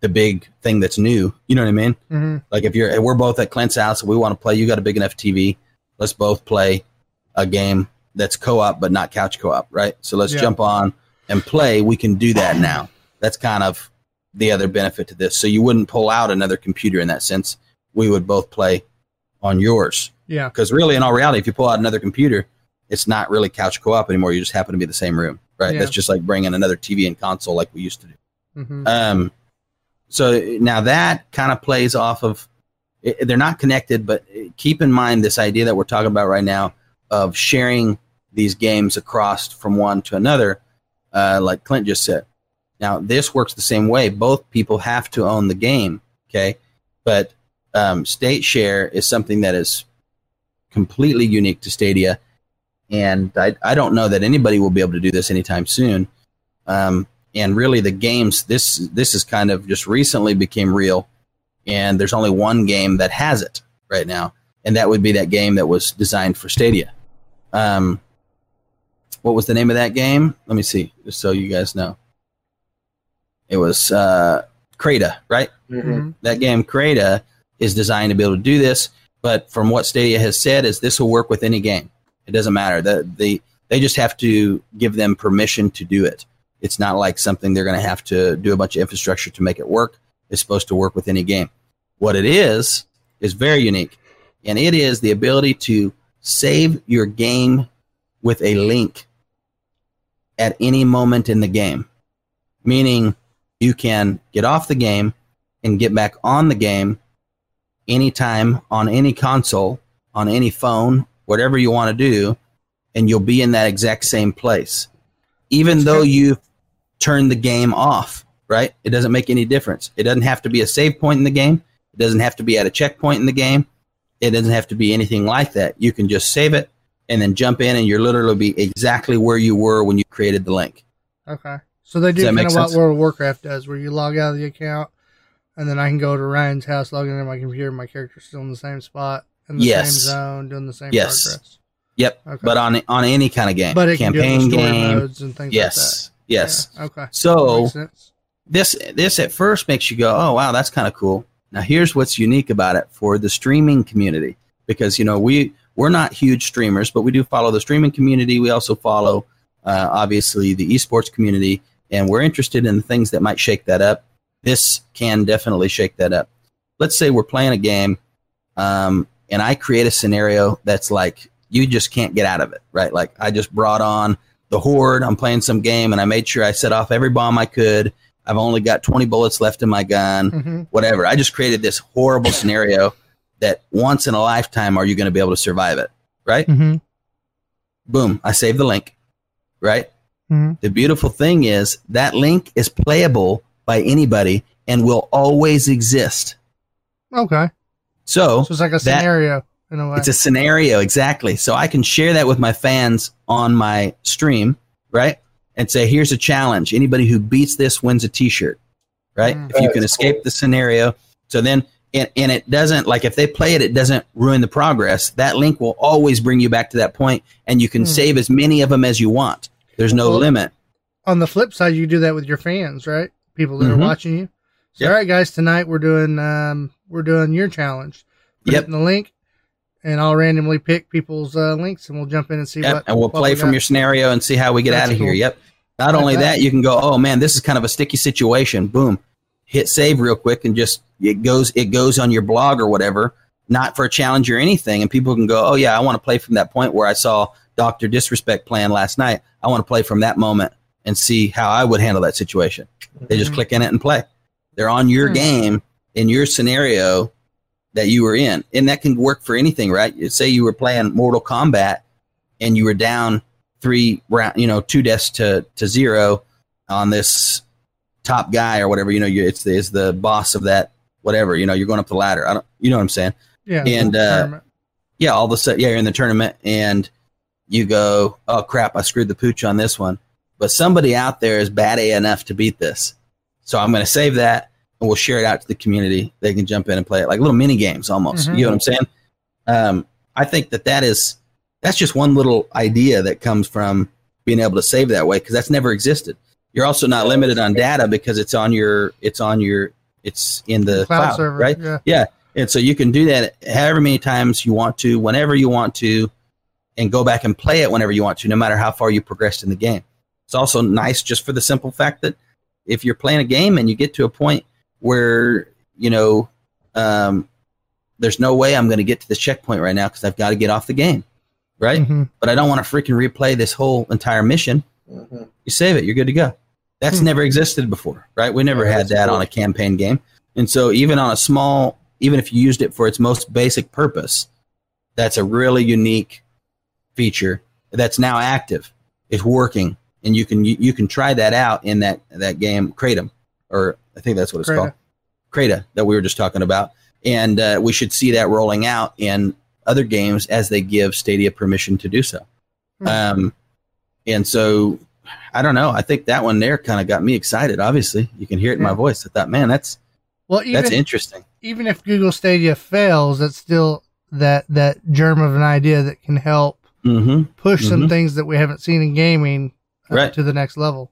the big thing that's new, you know what I mean? hmm Like if you're we're both at Clint's house, we want to play. You got a big enough TV. Let's both play a game that's co-op but not couch co-op, right? So let's Yeah. jump on and play. We can do that now. That's kind of the other benefit to this. So you wouldn't pull out another computer in that sense. We would both play on yours Yeah. because really, in all reality, if you pull out another computer, it's not really couch co-op anymore. You just happen to be in the same room, right? Yeah. That's just like bringing another TV and console like we used to do. hmm Um, so now that kind of plays off of, i- they're not connected, but keep in mind this idea that we're talking about right now of sharing these games across from one to another, uh, like Clint just said. Now, this works the same way. Both people have to own the game, okay? But um, state share is something that is completely unique to Stadia. And I, I don't know that anybody will be able to do this anytime soon. Um, and really, the games this this is kind of just recently became real, and there's only one game that has it right now, and that would be that game that was designed for Stadia. Um, what was the name of that game? Let me see, just so you guys know. It was uh, Crayta, right? Mhm. hmm that game Crayta is designed to be able to do this. But from what Stadia has said, is this will work with any game. It doesn't matter. The, the they just have to give them permission to do it. It's not like something they're going to have to do a bunch of infrastructure to make it work. It's supposed to work with any game. What it is is very unique. and it is the ability to save your game with a link at any moment in the game. Meaning you can get off the game and get back on the game anytime on any console, on any phone, whatever you want to do, and you'll be in that exact same place. Even though you turn the game off, right? It doesn't make any difference. It doesn't have to be a save point in the game. It doesn't have to be at a checkpoint in the game. It doesn't have to be anything like that. You can just save it and then jump in, and you're literally be exactly where you were when you created the link. Okay. So they do kind of what? World of Warcraft does, where you log out of the account, and then I can go to Ryan's house, log into my computer, my character's still in the same spot, in the Yes. same zone, doing the same Yes. progress. Yep. Okay. But on on any kind of game, But it campaign game, modes and things yes, like yes. Yeah, okay. So this this at first makes you go, oh wow, that's kind of cool. Now here's what's unique about it for the streaming community because you know we we're not huge streamers, but we do follow the streaming community. We also follow uh, obviously the esports community, and we're interested in the things that might shake that up. This can definitely shake that up. Let's say we're playing a game, um, and I create a scenario that's like you just can't get out of it, right? Like I just brought on the horde. I'm playing some game, and I made sure I set off every bomb I could. I've only got 20 bullets left in my gun, hmm whatever. I just created this horrible scenario that once in a lifetime are you going to be able to survive it, right? hmm Boom, I save the link, right? hmm The beautiful thing is that link is playable by anybody and will always exist. Okay. So, So it's like a that- scenario in a way. It's a scenario, exactly. So I can share that with my fans on my stream, right? And say, here's a challenge. Anybody who beats this wins a t shirt, right? Mm. if you can escape cool. the scenario. So then, and, and it doesn't, like if they play it, it doesn't ruin the progress. That link will always bring you back to that point and you can Mm. save as many of them as you want. There's no Well, limit. on the flip side, you do that with your fans, right? People that Mhm. are watching you. So, Yep. all right, guys, tonight we're doing um, we're doing your challenge. Put Yep. in the link, and I'll randomly pick people's uh, links, and we'll jump in and see Yep, what. and we'll play we from got. your scenario and see how we get That's out of here. Yep. Not Like only that. that, you can go, oh man, this is kind of a sticky situation. Boom, hit save real quick, and just it goes it goes on your blog or whatever. Not for a challenge or anything, and people can go, oh yeah, I want to play from that point where I saw Doctor Disrespect playing last night. I want to play from that moment and see how I would handle that situation. They just Mhm. click in it and play. They're on your Hmm. game in your scenario that you were in. And that can work for anything, right? Say you were playing Mortal Kombat and you were down three round, you know, two deaths to, to zero on this top guy or whatever, you know, you, it's, the, it's the boss of that, whatever, you know, you're going up the ladder. I don't, you know what I'm saying? yeah, and, uh, yeah, all of a sudden, yeah, you're in the tournament and you go, oh crap, I screwed the pooch on this one. But somebody out there is bad A enough to beat this. So I'm going to save that and we'll share it out to the community. They can jump in and play it like little mini games almost. Mhm. You know what I'm saying? Um, I think that that is, that's just one little idea that comes from being able to save that way because that's never existed. You're also not limited on data because it's on your, it's on your, it's in the cloud, cloud, server, right? Yeah, yeah. And so you can do that however many times you want to, whenever you want to, and go back and play it whenever you want to, no matter how far you progressed in the game. It's also nice just for the simple fact that if you're playing a game and you get to a point where, you know, um, there's no way I'm going to get to this checkpoint right now because I've got to get off the game, right? Mhm. But I don't want to freaking replay this whole entire mission. Mhm. You save it, you're good to go. That's Hmm. never existed before, right? We never Yeah, had that cool. on a campaign game. And so even on a small, even if you used it for its most basic purpose, that's a really unique feature that's now active. It's working, and you can you, you can try that out in that that game Crayta, or I think that's what it's Crayta. called, Crayta that we were just talking about. And uh, we should see that rolling out in other games as they give Stadia permission to do so. Hmm. Um, and so I don't know. I think that one there kind of got me excited. Obviously, you can hear it in my voice. I thought, man, that's Well, even that's interesting. even if Google Stadia fails, that's still that that germ of an idea that can help hmm push some Mhm. things that we haven't seen in gaming uh, Right. to the next level.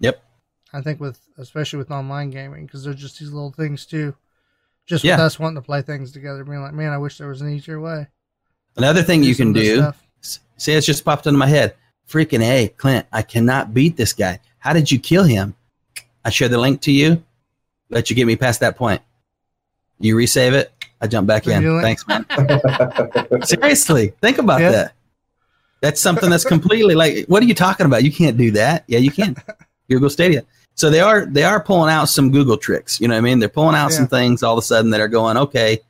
Yep. I think with especially with online gaming because they're just these little things too. Just Yeah. with us wanting to play things together, being like, man, I wish there was an easier way. Another thing you can do. stuff. s- Say it's just popped into my head. Freaking a, Clint! I cannot beat this guy. How did you kill him? I share the link to you. Let you get me past that point. You resave it. I jump back in. doing? Thanks, man. Seriously, think about Yeah. that. That's something that's completely like, what are you talking about? You can't do that. Yeah, you can. Google Stadia. So they are they are pulling out some Google tricks. You know what I mean? They're pulling out some things all of a sudden that are going okay.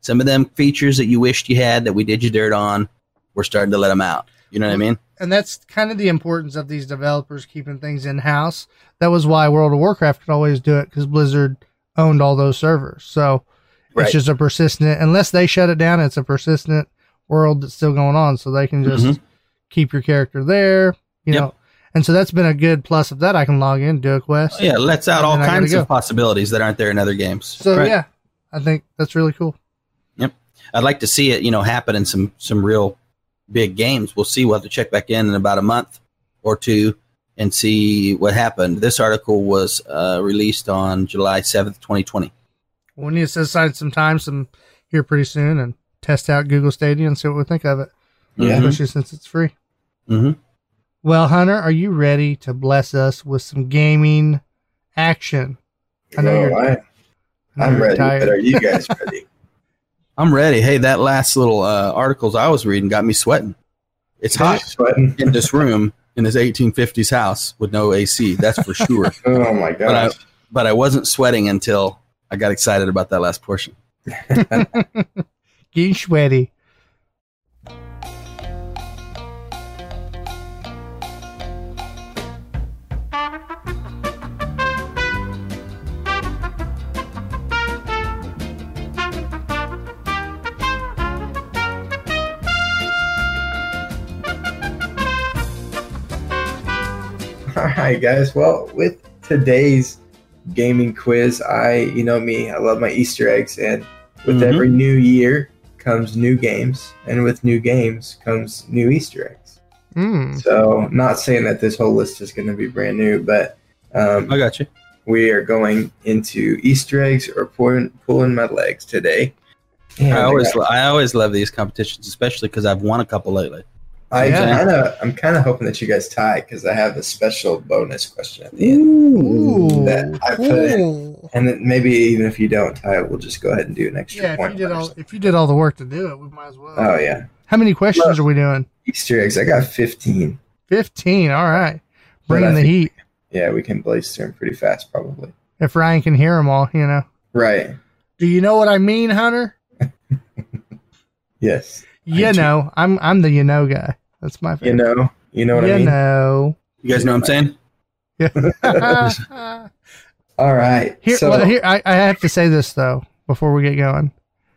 Some of them features that you wished you had that we did you dirt on, we're starting to let them out. You know what I mean? and that's kind of the importance of these developers keeping things in house. That was why World of Warcraft could always do it because Blizzard owned all those servers. So Right. it's just a persistent, unless they shut it down, it's a persistent world that's still going on. So they can just Mhm. keep your character there, you Yep. know. And so that's been a good plus of that. I can log in, do a quest. Oh, yeah, lets out all then I gotta kinds of possibilities that aren't there in other games. So Right. yeah, I think that's really cool. Yep, I'd like to see it, you know, happen in some some real big games. We'll see. We'll have to check back in in about a month or two and see what happened. This article was uh, released on July seventh, twenty twenty. We need to set aside some time, some here pretty soon, and test out Google Stadia and see what we think of it. Yeah. especially since it's free. Mm-hmm. Well, Hunter, are you ready to bless us with some gaming action? I know Oh, you're- I, I know I'm ready, tired. but are you guys ready? I'm ready. Hey, that last little uh, articles I was reading got me sweating. It's hot Sweating. in this room in this 1850s house with no AC. That's for sure. Oh my But I, but I wasn't sweating until I got excited about that last portion. Getting sweaty. All right, guys. Well, with today's gaming quiz, I, you know me, I love my Easter eggs, and with Mhm. every new year comes new games, and with new games comes new Easter eggs. Mm. So, not saying that this whole list is going to be brand new, but um, I got you. we are going into Easter eggs or pulling, pulling my legs today. I always got- I always love these competitions, especially because I've won a couple lately. I Yeah. kind of, I'm kind of hoping that you guys tie because I have a special bonus question at the end. Ooh, That I put in. And then maybe even if you don't tie it, we'll just go ahead and do an extra Yeah, if point. you did all if you did all the work to do it, we might as well. Oh yeah, How many questions are we doing? Easter eggs. I got 15. Fifteen. All right, bringing the think- heat. Yeah, we can blaze through them pretty fast, probably. If Ryan can hear them all, you know. Right. Do you know what I mean, Hunter? Yes. You I do. know, I'm I'm the you know guy. That's my You know. You know what you I mean. know. You guys know what I'm saying? Yeah. All right. here, so, well, here I, I have to say this though before we get going.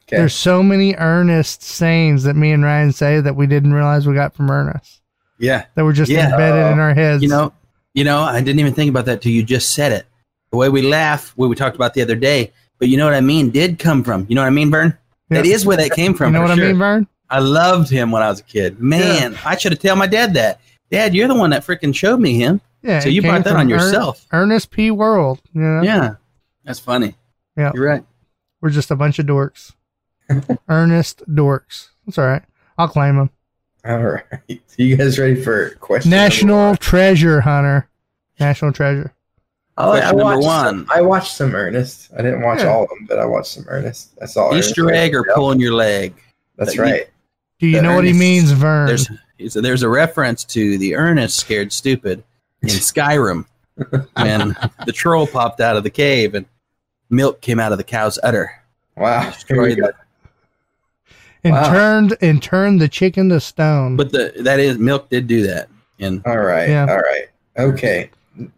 okay. There's so many Ernest sayings that me and Ryan say that we didn't realize we got from Ernest Yeah. that were just Yeah. embedded in our heads. You know, you know, I didn't even think about that till you just said it. The way we laugh, what we talked about the other day, but you know what I mean, did come from. You know what I mean, Vern? That Yeah. is where that came from. you know what sure. I mean, Vern? I loved him when I was a kid. Man, I should have told my dad that. Dad, you're the one that freaking showed me him. Yeah. so you brought that on yourself. Ernest P. Worrell. You know? Yeah. That's funny. Yeah. You're right. We're just a bunch of dorks. Ernest dorks. That's all right. I'll claim them. All right. You guys ready for question National treasure hunter. National treasure. Oh, I Question number watched one. Some, I watched some Ernest. I didn't watch Yeah. all of them, but I watched some Ernest. That's all. Easter Ernest egg or Yep, pulling your leg. That's that you- right. Do you The know what he means, Vern? There's so there's a reference to the Ernest scared stupid in Skyrim when the troll popped out of the cave and milk came out of the cow's udder. Wow. Destroyed go. it. and wow. turned and turned the chicken to stone. But the that is milk did do that. And All right. Yeah. All right. Okay.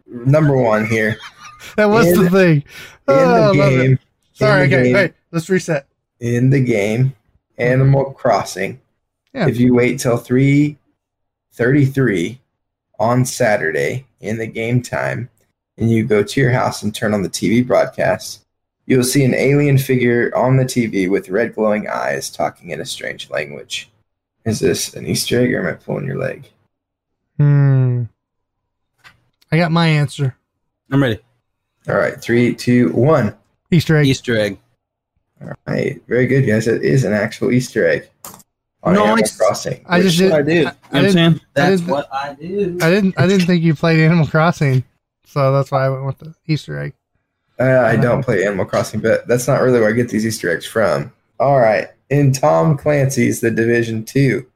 Number one here. that was in- the thing. In Oh, I the game. Sorry, in the okay, game, hey, let's reset. in the game Animal Crossing. Yeah. If you wait till 3:33 on Saturday in the game time and you go to your house and turn on the TV broadcast, you'll see an alien figure on the TV with red glowing eyes talking in a strange language. Is this an Easter egg or am I pulling your leg? Hmm. I got my answer. I'm ready. All right, three, two, one. Easter egg. Easter egg. All right, very good, guys. It is an actual Easter egg on Animal Nice. Crossing. I just That's did. I do. You know I what I'm didn't- saying? That's didn't- what I do. I didn't. I didn't think you played Animal Crossing, so that's why I went with the Easter egg. Uh, I don't play Animal Crossing, but that's not really where I get these Easter eggs from. All right. In Tom Clancy's The Division 2,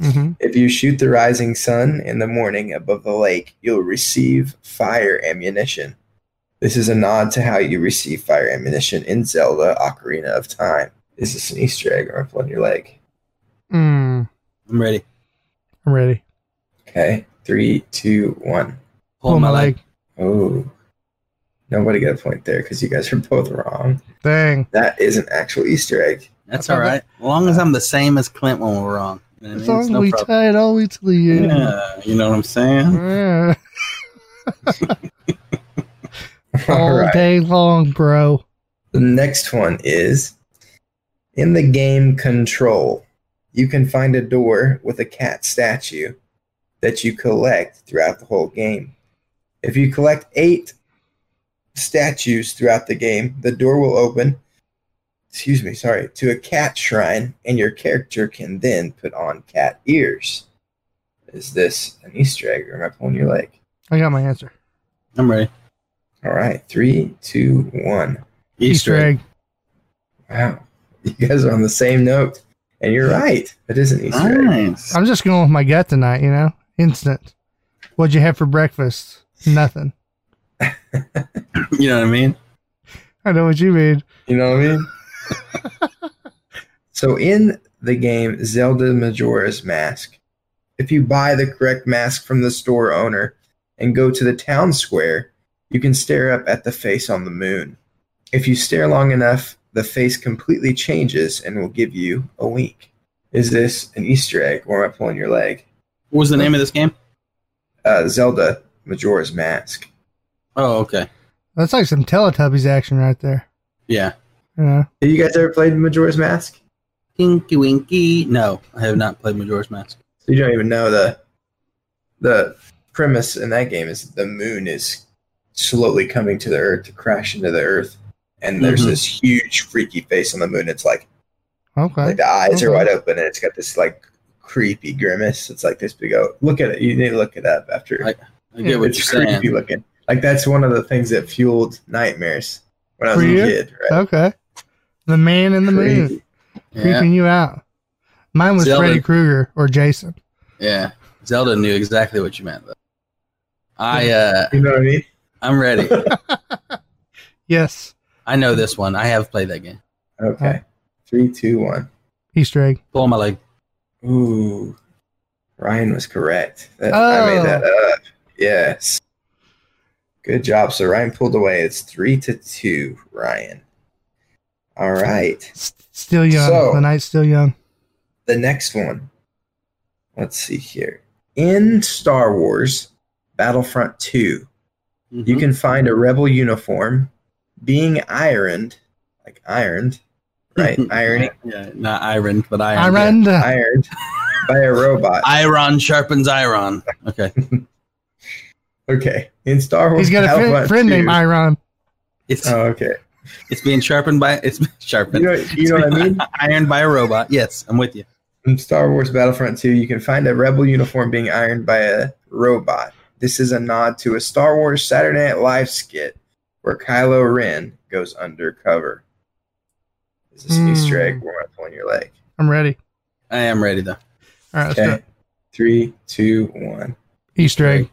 hmm if you shoot the rising sun in the morning above the lake, you'll receive fire ammunition. This is a nod to how you receive fire ammunition in Zelda Ocarina of Time. Is this an Easter egg or a on your leg? Mm, I'm ready. I'm ready. Okay. Three, two, one. Pull my leg. Oh. Nobody got a point there because you guys are both wrong. Dang. That is an actual Easter egg. That's all right. As long as I'm the same as Clint when we're wrong. You know As long as no we problem. tie it all the way to the end. Yeah, you know what I'm saying? Yeah. All All right. day long, bro. The next one is in the game Control. You can find a door with a cat statue that you collect throughout the whole game. If you collect eight statues throughout the game, the door will open, excuse me, sorry, to a cat shrine, and your character can then put on cat ears. Is this an Easter egg or am I pulling your leg? I got my answer. I'm ready. All right, three, two, one. Easter, egg. Wow. You guys are on the same note. And you're right. It is an Easter egg. Nice. I'm just going with my gut tonight, you know? Instant. What'd you have for breakfast? Nothing. You know what I mean? I know what you mean. You know what I mean? so in the game Zelda Majora's Mask, if you buy the correct mask from the store owner and go to the town square, you can stare up at the face on the moon. If you stare long enough, the face completely changes and will give you a wink. Is this an Easter egg or am I pulling your leg? What was the name of this game? Uh, Zelda Majora's Mask. Oh, okay. That's like some Teletubbies action right there. Yeah. You know? Have you guys ever played Majora's Mask? Tinky Winky. No, I have not played Majora's Mask. So you don't even know the the premise in that game is the moon is slowly coming to the earth to crash into the earth, and there's Mhm. this huge freaky face on the moon. It's like Okay. like the eyes are wide open, and it's got this like creepy grimace. It's like this big. Oh, look at it! You need to look it up after. I- I get what it's you're creepy saying. looking. Like that's one of the things that fueled nightmares when I was For a you? kid. Right? Okay. The man in the moon Crazy. Yeah. creeping you out. Mine was Zelda. Freddy Krueger or Jason. Yeah. Zelda knew exactly what you meant though. I uh You know what I mean? I'm ready. Yes. I know this one. I have played that game. Okay. Three, two, one. Easter egg. Pull my leg. Ooh, Ryan was correct. That, I made that up. Yes. Good job. So Ryan pulled away. It's three to two, Ryan. All right. Still young. So- the night's still young. The next one. Let's see here. In Star Wars Battlefront 2, you Mhm. can find a rebel uniform being ironed, like ironed, right? Ironing, Yeah, not iron, but iron. Iron. ironed by a robot. Iron sharpens iron. Okay. Okay. In Star Wars He's got a friend, friend 2 named Iron. It's Oh, okay. it's being sharpened by it's You sharpened. know, you know what I mean? Ironed by a robot. Yes, I'm with you. In Star Wars Battlefront 2, you can find a rebel uniform being ironed by a robot. This is a nod to a Star Wars Saturday Night Live skit where Kylo Ren goes undercover. Is this an Hmm. Easter egg? Or am I pulling your leg? I'm ready. I am ready though. All right, let's do Okay. Three, two, one. Easter egg.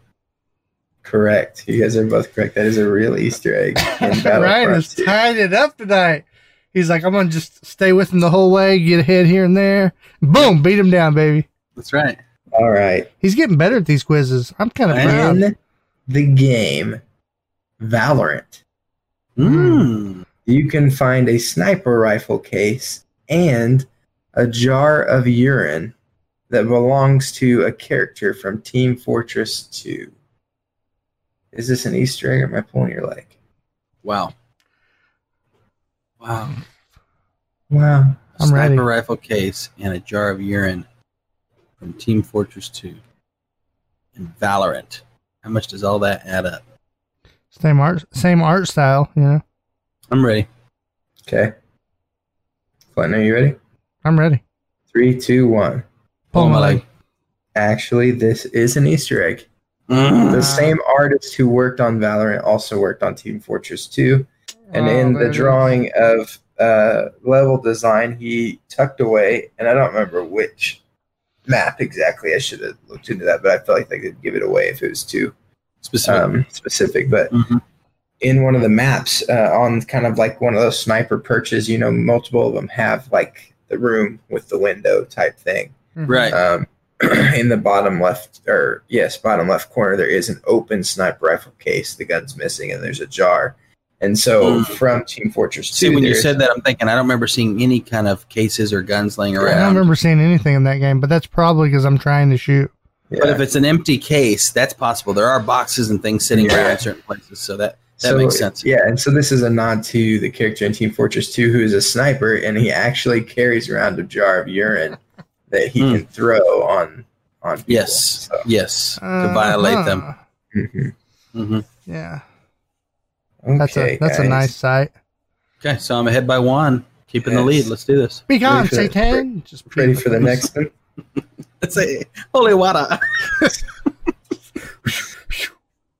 Correct. You guys are both correct. That is a real Easter egg in Ryan Battlefront has tied it up tonight. He's like, I'm gonna just stay with him the whole way, get ahead here and there. Boom, beat him down, baby. That's right. All right. He's getting better at these quizzes. I'm kind of I proud. In the game Valorant, Mm. you can find a sniper rifle case and a jar of urine that belongs to a character from Team Fortress 2. Is this an Easter egg or am I pulling your leg? Wow. Wow. Wow. A I'm sniper ready. rifle case and a jar of urine from Team Fortress 2 and Valorant. How much does all that add up? Same art, same art style. You know, I'm ready. Okay. Clinton, are you ready? I'm ready. Three, two, one. Pull my leg. Actually, this is an Easter egg. Mm. The same artist who worked on Valorant also worked on Team Fortress 2. And Oh, in the baby. drawing of uh, level design he tucked away, and I don't remember which map exactly. I should have looked into that, but I felt like they could give it away if it was too Specific. um, specific. But Mhm. in one of the maps, uh, on kind of like one of those sniper perches, you know, multiple of them have like the room with the window type thing. Right. Um, in the bottom left, or yes, bottom left corner, there is an open sniper rifle case. The gun's missing, and there's a jar. And so Mm. from Team Fortress 2, See, when you said that, I'm thinking I don't remember seeing any kind of cases or guns laying around. I don't remember seeing anything in that game, but that's probably because I'm trying to shoot. Yeah. But if it's an empty case, that's possible. There are boxes and things sitting Yeah. around certain places, so that that So, makes sense. Yeah, and so this is a nod to the character in Team Fortress 2 who is a sniper and he actually carries around a jar of urine that he Hmm. can throw on on people. Yes, So, yes, to violate them. Uh-huh. mhm. hmm Yeah, Okay, that's a that's a nice sight. Okay, so I'm ahead by one, keeping the lead. Let's do this. Be gone, Ready for the- Satan. Just Ready for the next one? Let's say holy water.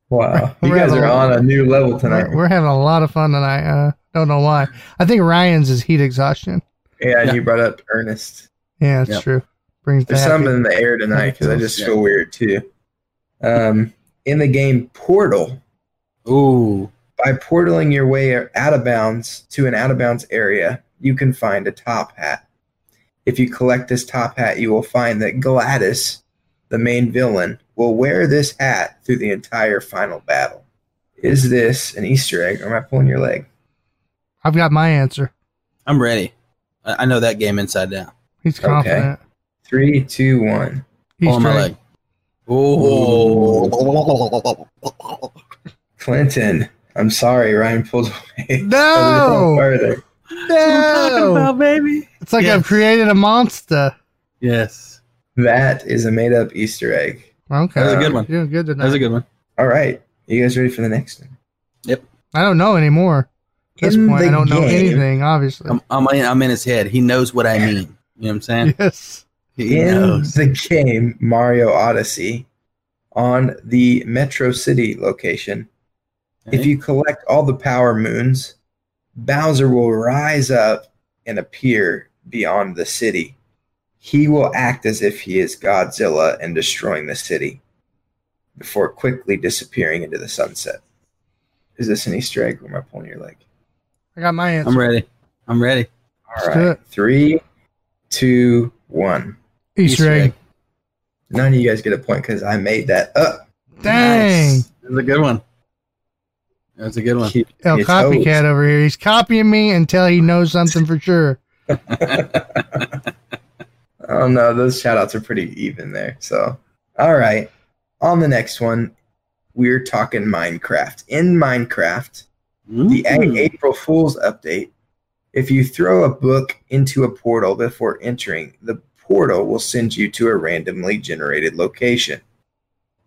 Wow. You We're guys are on a new level tonight. We're, we're having a lot of fun tonight. Uh, don't know why. I think Ryan's is heat exhaustion. Yeah, and Yeah. you brought up Ernest. Yeah, it's Yep. true. Brings the There's happy- some in the air tonight because I just Yeah. feel weird too. Um, in the game Portal, Ooh, by portaling your way out of bounds to an out of bounds area, you can find a top hat. If you collect this top hat, you will find that GLaDOS, the main villain, will wear this hat through the entire final battle. Is this an Easter egg or am I pulling your leg? I've got my answer. I'm ready. I, I know that game inside down. He's confident. Okay. confident. Three, two, one. Pulling my leg. Oh, Clinton. I'm sorry, Ryan pulled away. No! Further. No, baby. it's like Yes. I've created a monster. Yes, That is a made up Easter egg. Okay, that was a good one. You're doing good That was tonight. a good one. All right. You guys ready for the next one? Yep. I don't know anymore. At this In point, I don't know anything. Obviously, I'm, I'm, in, I'm in his head. He knows what I mean. You know what I'm saying? yes. He in knows. the game Mario Odyssey on the Metro City location, if you collect all the power moons, Bowser will rise up and appear beyond the city. He will act as if he is Godzilla and destroying the city before quickly disappearing into the sunset. Is this an Easter egg or am I pulling your leg? I got my answer. I'm ready. I'm ready. All Let's right. Three, two, one. Easter, Easter egg. egg. None of you guys get a point because I made that up. Dang. Nice. That's a good one. That's a good one. Keep El your copycat toes. over here. He's copying me until he knows something for sure. Oh no, those shout outs are pretty even there. So, all right. On the next one, we're talking Minecraft. In Minecraft, the A-. April Fool's update, if you throw a book into a portal before entering, the portal will send you to a randomly generated location.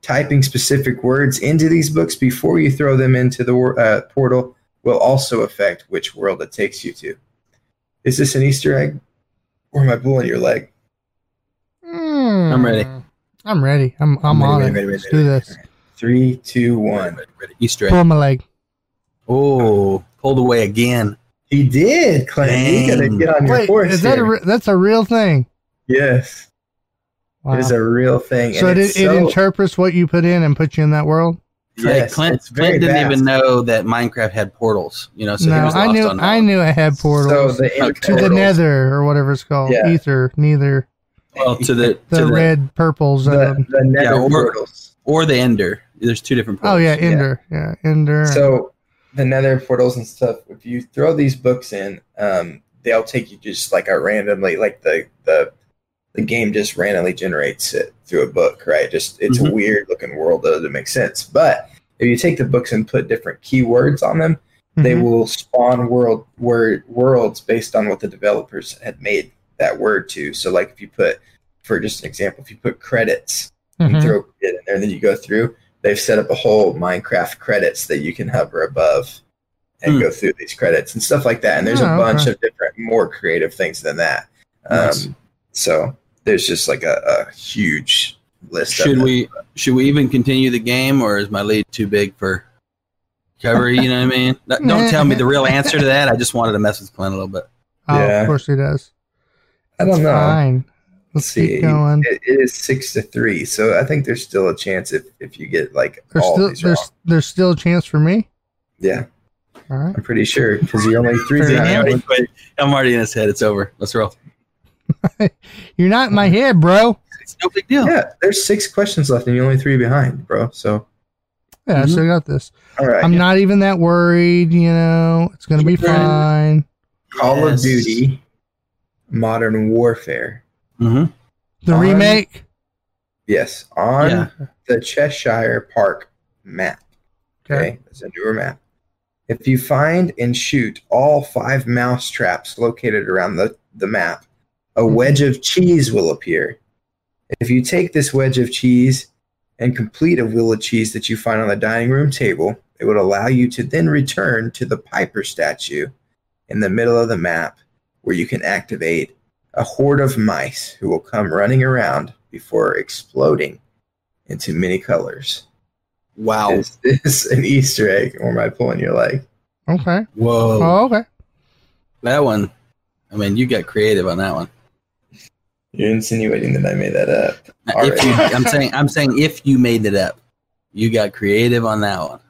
Typing specific words into these books before you throw them into the uh, portal will also affect which world it takes you to. Is this an Easter egg? Or am I pulling your leg? I'm ready. I'm ready. I'm I'm Ready, on ready, it. ready, Let's ready, do ready. this. Three, two, one. Ready, ready. Easter egg. Pull my leg. Oh, pulled away again. He did, Clinton. You gotta get on your horse. is that a re- that's a real thing? yes, Wow. it is a real thing. so it, and it's it interprets what you put in and puts you in that world. Yes, Hey, Clint, it's Clint didn't vast. even know that Minecraft had portals. You know, so he no, was I knew on I knew it had portals So the Okay. to the nether or whatever it's called. Yeah. Ether, neither Well, to the the, to the red purple the, zone. the nether Yeah, or- portals. or the Ender. There's two different. oh Portals. yeah, Ender. Yeah, Ender. So the nether portals and stuff. If you throw these books in, um, they'll take you just like a randomly, like the the the game just randomly generates it through a book, right? Just it's a Mhm. weird looking world that doesn't make sense. But if you take the books and put different keywords on them, they Mhm. will spawn world word worlds based on what the developers had made that word to. So like if you put for just an example, if you put credits and Mhm. throw it in there and then you go through, they've set up a whole Minecraft credits that you can hover above and Hmm. go through these credits and stuff like that. And there's Oh, a bunch okay. of different more creative things than that. Um, Nice. so there's just like a, a huge list Should of we should we even continue the game, or is my lead too big for Cover, you know what I mean? Don't don't tell me the real answer to that. I just wanted to mess with Clint a little bit. Oh, Yeah. of course he does. I don't It's know. Fine. Let's Let's keep see. going. It, it is six to three, so I think there's still a chance if if you get like There's all still these wrong. there's there's still a chance for me. Yeah, All right. I'm pretty sure because you're only three Fair behind. enough. Wait, wait, I'm already in his head. It's over. Let's roll. You're not in my head, bro. It's no big deal. Yeah, there's six questions left, and you're only three behind, bro. So Yeah, I Mhm. still got this. all right, I'm not even that worried. You know, it's gonna be Yeah. fine. Call of Duty, Modern Warfare. hmm The On- remake. Yes, on Yeah. the Cheshire Park map. Okay, it's a newer map. If you find and shoot all five mouse traps located around the, the map, a mm-hmm. wedge of cheese will appear. If you take this wedge of cheese and complete a wheel of cheese that you find on the dining room table, it would allow you to then return to the Piper statue in the middle of the map where you can activate a horde of mice who will come running around before exploding into many colors. Wow. Is this an Easter egg or am I pulling your leg? Okay. Whoa. Oh, okay. That one. I mean, you got creative on that one. You're insinuating that I made that up. If you, I'm saying, I'm saying, if you made it up, you got creative on that one.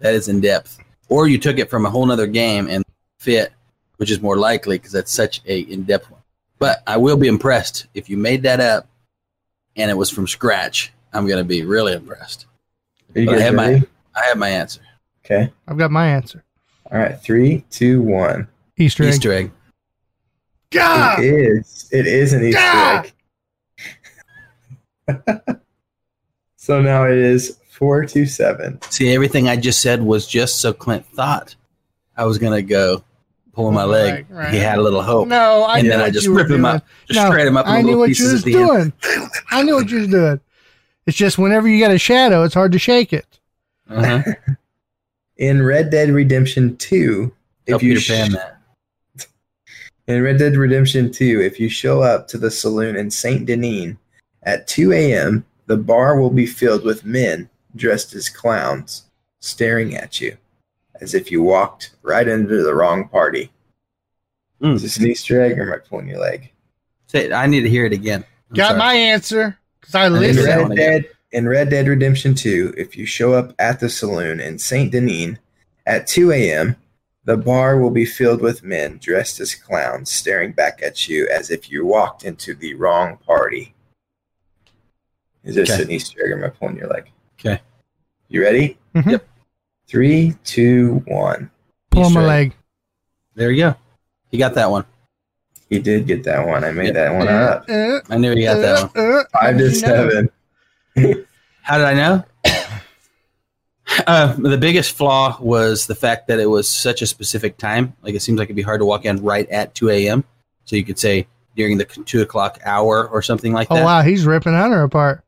That is in depth. Or you took it from a whole nother game and fit, which is more likely because that's such a in depth one. But I will be impressed if you made that up and it was from scratch. I'm gonna be really impressed. Are you I guys have my- I have my answer. Okay. I've got my answer. All right. Three, two, one. Easter egg. Easter egg. Gah! It is. It is an Easter Ah! egg. so now it is four two seven. See, everything I just said was just so Clint thought I was gonna go pulling my leg. Right, right. He had a little hope, No, I and knew then I just you were rip him doing. up, just No, shred him up in I knew what you was at the end. doing. I knew what you was doing. It's just whenever you got a shadow, it's hard to shake it. Uh-huh. In Red Dead Redemption 2, Tell if you Peter Pan that. In Red Dead Redemption 2, if you show up to the saloon in Saint Denis at 2 a.m., the bar will be filled with men dressed as clowns, staring at you as if you walked right into the wrong party. Mm. Is this an Easter egg or am I pulling your leg? Say, I need to hear it again. I'm got sorry. my answer because I didn't In that listened. one Red. Dead, in Red Dead Redemption 2, if you show up at the saloon in Saint Denis at 2 a.m., the bar will be filled with men dressed as clowns, staring back at you as if you walked into the wrong party. Is this Okay. an Easter egg or am I pulling your leg? Okay. You ready? Mhm. Yep. Three, two, one. Pull Easter my egg. leg. There you go. You got that one. He did get that one. I made Yep. that one up. Uh, I knew he got that one. uh, uh, Five to seven. How did I know? Uh, the biggest flaw was the fact that it was such a specific time. Like it seems like it'd be hard to walk in right at 2 a.m. So you could say during the two o'clock hour or something like that. Oh wow, he's ripping Hunter apart.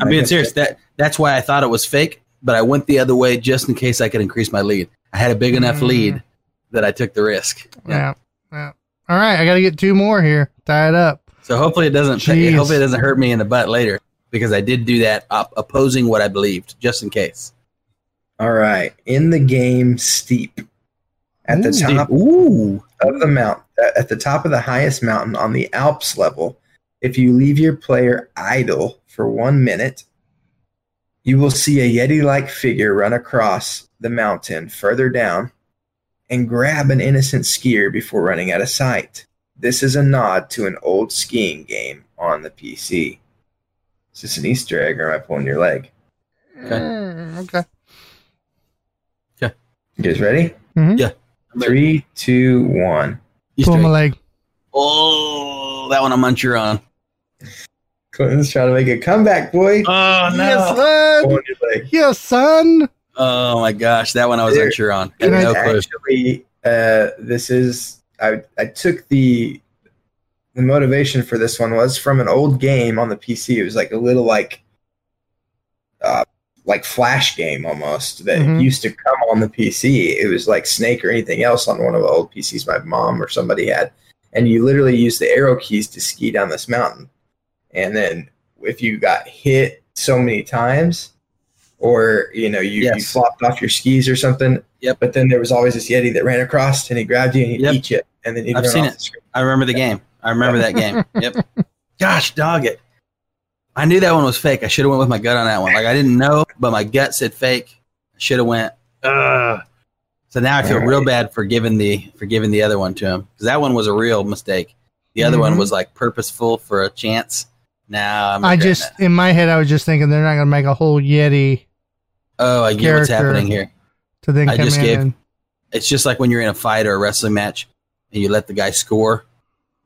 I'm I being guess serious. That that's why I thought it was fake, but I went the other way just in case I could increase my lead. I had a big enough Mm. lead that I took the risk. Yeah. yeah. All right, I got to get two more here. Tie it up. So hopefully it doesn't. Jeez. Hopefully it doesn't hurt me in the butt later because I did do that op- opposing what I believed, just in case. All right. In the game Steep, at the Ooh. top Ooh, of the mount at the top of the highest mountain on the Alps level, if you leave your player idle for one minute, you will see a Yeti like figure run across the mountain further down and grab an innocent skier before running out of sight. This is a nod to an old skiing game on the PC. Is this an Easter egg or am I pulling your leg? Okay. Mm, okay. You guys ready? Yeah. Three, two, one. Easter Pull my egg. leg. Oh, that one I'm unsure on. Clinton's trying to make a comeback, boy. Oh Yes, son. Your. Yes, son. Oh my gosh, that one I was There- unsure on. Can Had I- no actually uh, this is I, I took the the motivation for this one was from an old game on the PC. It was like a little like uh, like flash game almost that Mhm. used to come on the PC. It was like Snake or anything else on one of the old PCs my mom or somebody had, and you literally use the arrow keys to ski down this mountain. And then if you got hit so many times, or you know you, you flopped off your skis or something. Yep. But then there was always this yeti that ran across and he grabbed you and he'd Yep. eat you, and then he'd I've seen it. I remember the game. I remember that game. Yep. Gosh, dog it. I knew that one was fake. I should have went with my gut on that one. Like I didn't know, but my gut said fake. I should have went. Ugh. So now I feel real bad for giving the for giving the other one to him because that one was a real mistake. The other one Mhm. was like purposeful for a chance. Now I'm I just it. in my head I was just thinking they're not going to make a whole Yeti oh I get what's happening here. to then I come just in. gave- and, It's just like when you're in a fight or a wrestling match and you let the guy score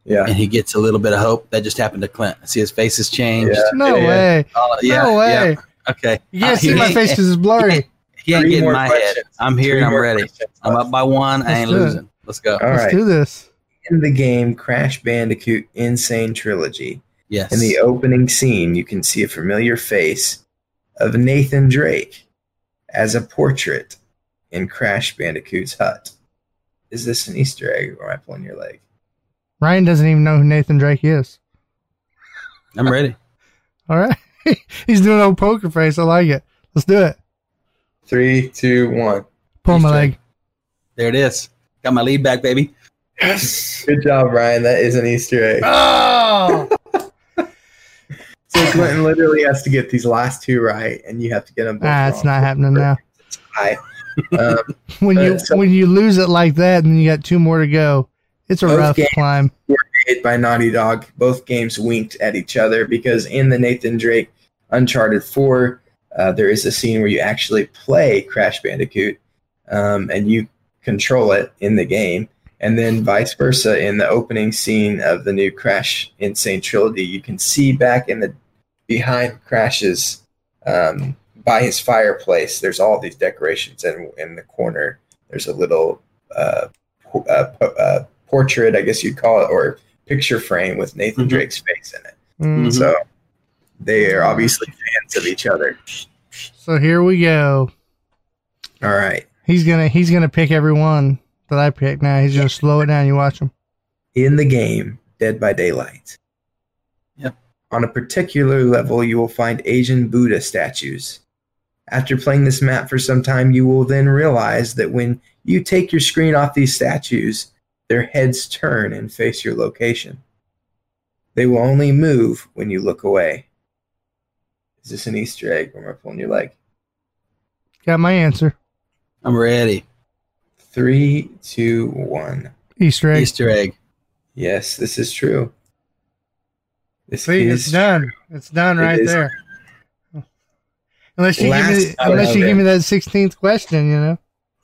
Yeah. and he gets a little bit of hope. That just happened to Clint. I see his face has changed. Yeah. no yeah. way. Oh, yeah, no way. yeah. Okay. You can't Uh, see he my ain't- face because it's blurry. He ain't getting my questions. head. I'm here Three and I'm ready. questions I'm up by one. I Let's ain't do it. losing. Let's go. All Let's right. do this. In the game Crash Bandicoot N. Sane Trilogy, Yes. in the opening scene, you can see a familiar face of Nathan Drake as a portrait in Crash Bandicoot's hut. Is this an Easter egg or am I pulling your leg? Ryan doesn't even know who Nathan Drake is. I'm ready. All right. He's doing old poker face. I like it. Let's do it. Three, two, one. Pull my Easter leg. There it is. Got my lead back, baby. Yes. Good job, Ryan. That is an Easter egg. Oh! So Clinton literally has to get these last two right, and you have to get them both ah, it's wrong. not happening now. Hi. Um, When you Uh, so- when you lose it like that, and you got two more to go, it's a Both rough climb. made by Naughty Dog. Both games winked at each other because in the Nathan Drake Uncharted 4, uh, there is a scene where you actually play Crash Bandicoot um, and you control it in the game. And then vice versa, in the opening scene of the new Crash N. Sane Trilogy, you can see back in the behind Crash's um, by his fireplace. There's all these decorations, and in the corner, there's a little uh, uh, uh, portrait, I guess you'd call it, or picture frame with Nathan Mhm. Drake's face in it. Mm. Mhm. So they are obviously fans of each other. So here we go. All right. He's gonna he's gonna pick every one that I pick. Now he's gonna slow it down. You watch him. In the game, Dead by Daylight. Yep. On a particular level, you will find Asian Buddha statues. After playing this map for some time, you will then realize that when you take your screen off these statues, their heads turn and face your location. They will only move when you look away. Is this an Easter egg or am I pulling your leg? Got my answer. I'm ready. Three, two, one. Easter egg. Easter egg. Yes, this is true. This See, is it's done. It's done right is. there. Unless you give me, Last unless you time. give me that sixteenth question, you know,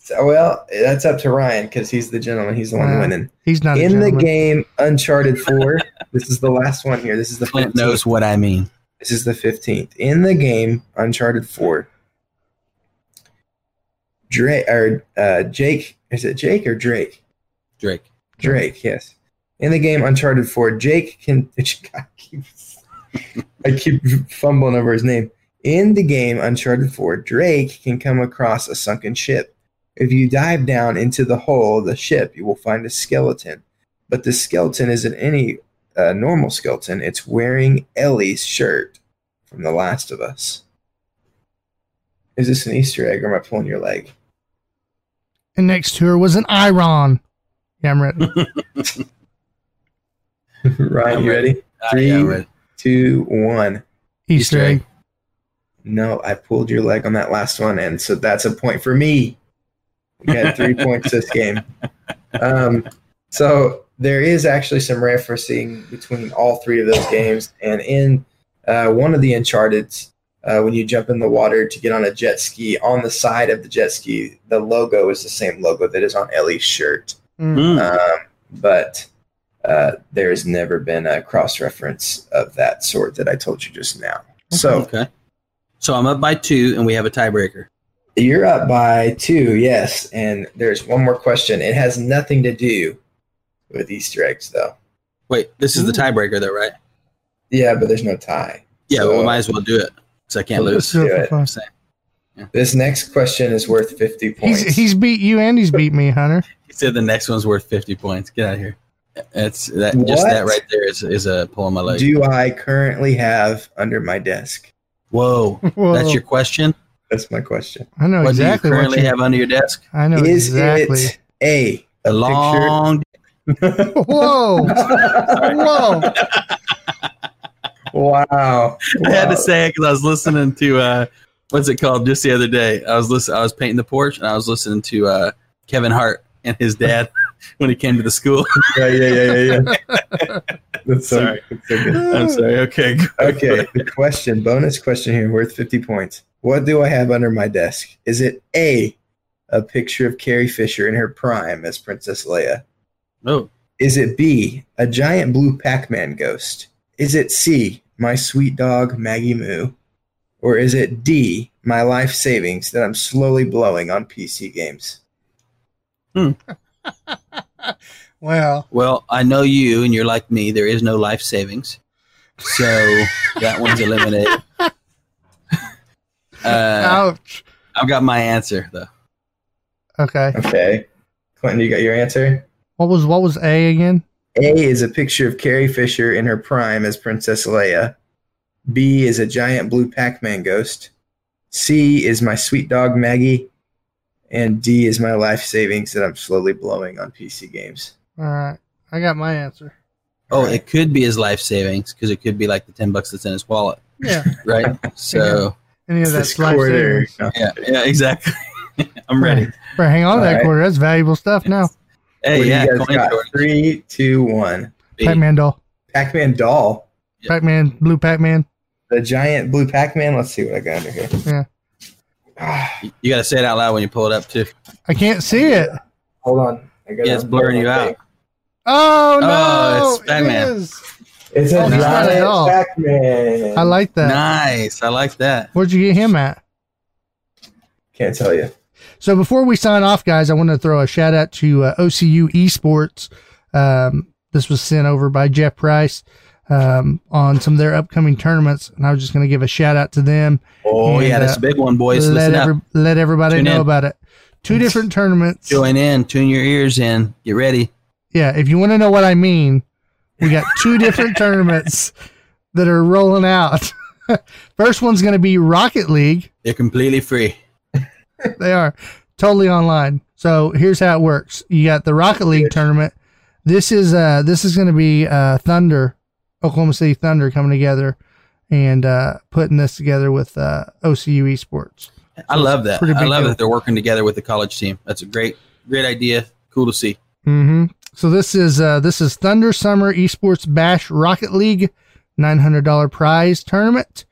So, well, that's up to Ryan because he's the gentleman. He's the one Wow. winning. he's not a In the game Uncharted 4, this is the last one here. This is the Clint 15th. knows what I mean. This is the 15th. In the game Uncharted 4, Drake or uh, Jake, is it Jake or Drake? Drake. Drake, yes. In the game Uncharted 4, Jake can. I keep, I keep fumbling over his name. In the game Uncharted 4, Drake can come across a sunken ship. If you dive down into the hull of the ship, you will find a skeleton. But the skeleton isn't any uh, normal skeleton, it's wearing Ellie's shirt from The Last of Us. Is this an Easter egg or am I pulling your leg? And next to her was an Iron. Yeah, I'm ready. Ryan, I'm you ready. ready? Three. yeah, ready. Two, one. Easter Easter egg. egg. No, I pulled your leg on that last one, and so that's a point for me. We had three points this game. Um, so there is actually some referencing between all three of those games, and in uh, one of the Uncharted, uh, when you jump in the water to get on a jet ski, on the side of the jet ski, the logo is the same logo that is on Ellie's shirt. Mm. Um, but uh, there has never been a cross reference of that sort that I told you just now. So okay. So I'm up by two, and we have a tiebreaker. You're up by two, yes. And there's one more question. It has nothing to do with Easter eggs, though. Wait, this is the tiebreaker, though, right? Yeah, but there's no tie. Yeah, So- well, we might as well do it because I can't Well, lose. Let's do do it it. for I'm fun. saying. This next question is worth 50 points. He's he's beat you and he's beat me, Hunter. He said the next one's worth 50 points. Get out of here. It's that just that right there is, is a pull on my leg. do I currently have under my desk? Whoa, Whoa. that's your question. That's my question. I know what exactly do you what currently you. have under your desk? I know Is exactly. it A? A long. Whoa! Whoa! wow. I had to say it because I was listening to uh, what's it called just the other day. I was listen, I was painting the porch and I was listening to uh, Kevin Hart and his dad when he came to the school. Yeah, yeah, yeah, yeah, yeah. That's so, that's so good. I'm sorry. Okay. Okay, the question, bonus question here, worth 50 points. What do I have under my desk? Is it A, a picture of Carrie Fisher in her prime as Princess Leia? No. Is it B, a giant blue Pac Man ghost? Is it C, my sweet dog Maggie Moo? Or is it D, my life savings that I'm slowly blowing on PC games? Hmm. Well, well, I know you, and you're like me. There is no life savings, so that one's eliminated. Uh, ouch. I've got my answer though. Okay. Okay. Clinton, you got your answer? What was what was A again? A is a picture of Carrie Fisher in her prime as Princess Leia. B is a giant blue Pac Man ghost. C is my sweet dog Maggie. And D is my life savings that I'm slowly blowing on PC games. All right. I got my answer. Oh, it could be his life savings because it could be like the ten bucks that's in his wallet, Yeah. right? So Any of It's that's this life quarter. savings. Yeah, yeah, exactly. I'm ready. Right, hang on to that All right. quarter. That's valuable stuff now. Hey, What yeah, you guys got? Three, two, one. Pac-Man doll. Pac Man doll. Yeah. Pac-Man, blue Pac-Man. The giant blue Pac Man. Let's see what I got under here. Yeah. Ah, You- You got to say it out loud when you pull it up too. I can't see it. hold on. I gotta Yeah, it's blurring you out. Oh no! Oh, it's Pac-Man. is. It's a Oh, it's not at all. giant Pac Man. I like that. Nice, I like that. Where'd you get him at? Can't tell you. So before we sign off, guys, I want to throw a shout out to uh, OCU Esports. Um, this was sent over by Jeff Price um, on some of their upcoming tournaments, and I was just going to give a shout out to them. Oh And, yeah, that's uh, a big one, boys. let every, let everybody Tune know in. about it. Two different tournaments. Join in, tune your ears in, get ready. Yeah, if you want to know what I mean, we got two different tournaments that are rolling out. First one's going to be Rocket League. They're completely free. They are totally online. So here's how it works. You got the Rocket League tournament. This is uh this is going to be uh Thunder, Oklahoma City Thunder coming together and uh putting this together with uh OCU Esports. I love that. I love deal. that they're working together with the college team. That's a great, great idea. Cool to see. hmm So this is uh this is Thunder Summer Esports Bash Rocket League, nine hundred dollar prize tournament.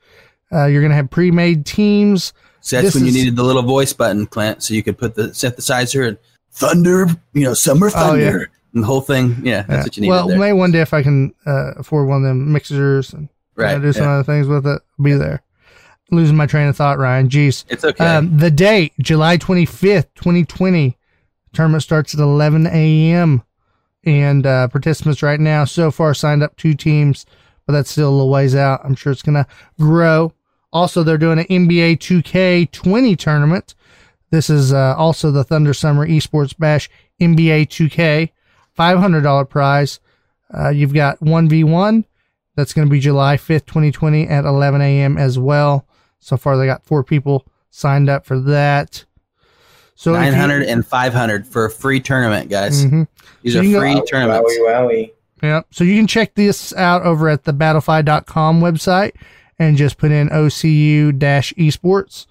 Uh, you're gonna have pre-made teams. So that's This when you is- needed the little voice button, Clint, so you could put the synthesizer and thunder, you know, summer Oh, yeah. thunder, and the whole thing. Yeah, that's Yeah. what you needed well, there. maybe one day if I can uh, afford one of them mixers and you know, do some yeah. other things with it, I'll be there. Losing my train of thought, Ryan. Jeez. It's okay. Um, the date, July 25th, 2020. Tournament starts at 11 a.m. And uh, participants right now so far signed up two teams, but that's still a little ways out. I'm sure it's going to grow. Also, they're doing an NBA 2K20 tournament. This is uh, also the Thunder Summer Esports Bash NBA 2K, $500 prize. Uh, you've got 1v1. That's going to be July 5th, 2020 at 11 a.m. as well. So far, they got four people signed up for that. So if you- 900 and 500 for a free tournament, guys. Mhm. These So are you can go- free tournaments. Wowie, wowie. Yep. So you can check this out over at the battlefy.com website and just put in OCU dash esports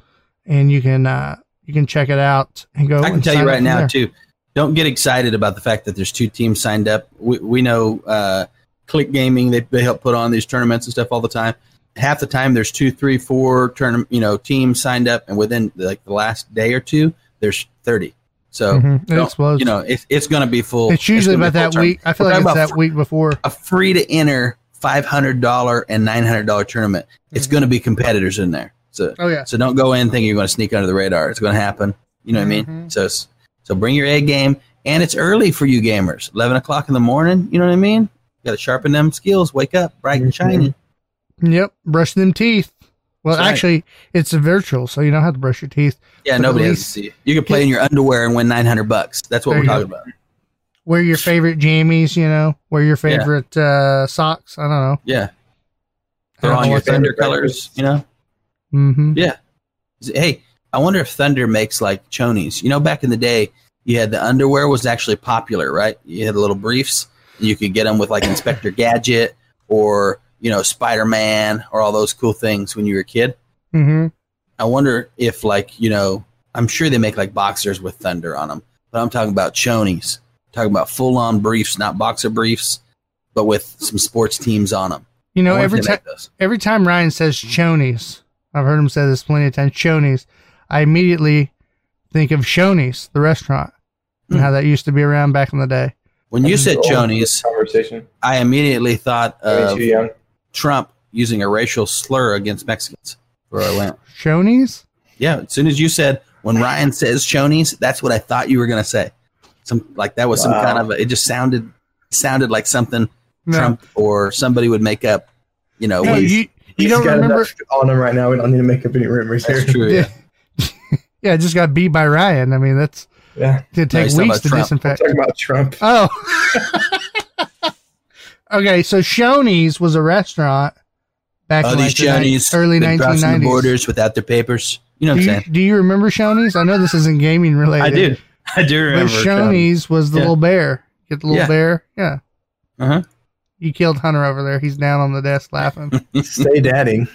and you can uh you can check it out and go. I can tell you right now there. too. Don't get excited about the fact that there's two teams signed up. We, we know uh, Click Gaming they, they help put on these tournaments and stuff all the time. Half the time there's two, three, four tournament you know teams signed up, and within like the last day or two there's thirty. So Mhm. It explodes. you know it's, it's going to be full. it's usually gonna about that week. I feel We're like it's that week before. a free to enter five hundred dollar and nine hundred dollar tournament. It's Mhm. going to be competitors in there. So Oh yeah. so don't go in thinking you're going to sneak under the radar. It's going to happen. You know what I mean? Mhm. So so bring your A game, and it's early for you gamers. Eleven o'clock in the morning. You know what I mean? You got to sharpen them skills. Wake up, bright and shiny. Yep. Brush them teeth. Well, right. actually, it's a virtual, so you don't have to brush your teeth. Yeah, nobody has to see you. You can play in your underwear and win nine hundred bucks. That's what There we're talking about. Wear your favorite jammies, you know. Wear your favorite uh, socks. I don't know. Yeah. Throw on your Thunder colors. You know. Mm-hmm. Yeah. Hey, I wonder if Thunder makes like chonies. You know, back in the day, you had the underwear was actually popular, right? You had little briefs. You could get them with like Inspector Gadget or you know Spider Man or all those cool things when you were a kid. Mm-hmm. I wonder if like you know I'm sure they make like boxers with Thunder on them, but I'm talking about chonies. talking about full on briefs, not boxer briefs, but with some sports teams on them. You know, I wonder if every they time every time Ryan says chonies, I've heard him say this plenty of times. Chonies, I immediately think of Shoney's, the restaurant, and Hmm. how that used to be around back in the day. When you said Old chonies, conversation. I immediately thought of too young? Trump using a racial slur against Mexicans. Where I went. Shoney's? Yeah, as soon as you said when Ryan says chonies, that's what I thought you were gonna say. Some like that was some kind of a, it just sounded sounded like something No, Trump or somebody would make up. You know, no when- you you don't got remember? on him right now. We don't need to make up any rumors here. true. Yeah. Yeah, it just got beat by Ryan. I mean, that's Yeah. gonna take he's talking weeks to Trump. disinfect. Talking about Trump. Oh. okay, so Shoney's was a restaurant back Oh, in these like the ni- early been crossing the 1990s. borders without their papers. You know what I'm you, saying? do you remember Shoney's? I know this isn't gaming related. I do. I do remember. But remember. Shoney's was the Yeah. little bear. Get the little Yeah. bear? Yeah. Uh-huh. You killed Hunter over there. He's down on the desk laughing. Stay dadding.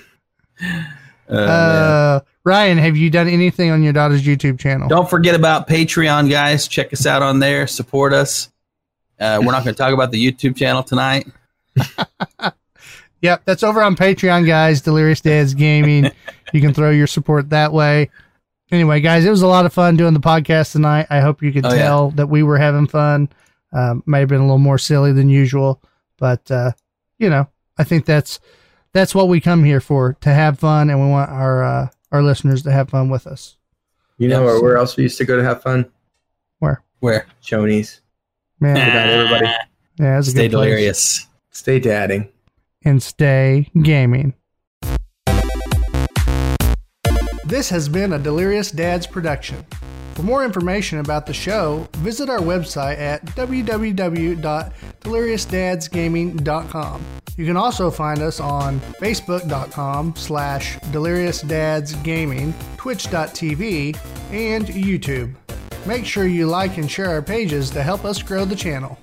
Uh, uh, Ryan, have you done anything on your daughter's YouTube channel? Don't forget about Patreon, guys. Check us out on there. Support us. Uh, we're not going to talk about the YouTube channel tonight. Yep, that's over on Patreon, guys. Delirious Dads Gaming. you can throw your support that way. Anyway, guys, it was a lot of fun doing the podcast tonight. I hope you could Oh, yeah. tell that we were having fun. Um, may have been a little more silly than usual, but uh, you know, I think that's that's what we come here for to have fun, and we want our uh, our listeners to have fun with us. You know Yes. where, where else we used to go to have fun? Where? Where? Chonies. Man, Good night, everybody. yeah, it's a Stay good place. delirious. Stay dadding. and stay gaming. This has been a Delirious Dads production. For more information about the show, visit our website at www.deliriousdadsgaming.com. You can also find us on facebook.com slash deliriousdadsgaming, twitch.tv, and YouTube. Make sure you like and share our pages to help us grow the channel.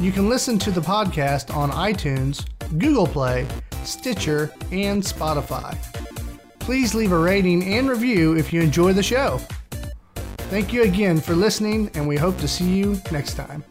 You can listen to the podcast on iTunes, Google Play, Stitcher, and Spotify. Please leave a rating and review if you enjoy the show. Thank you again for listening, and we hope to see you next time.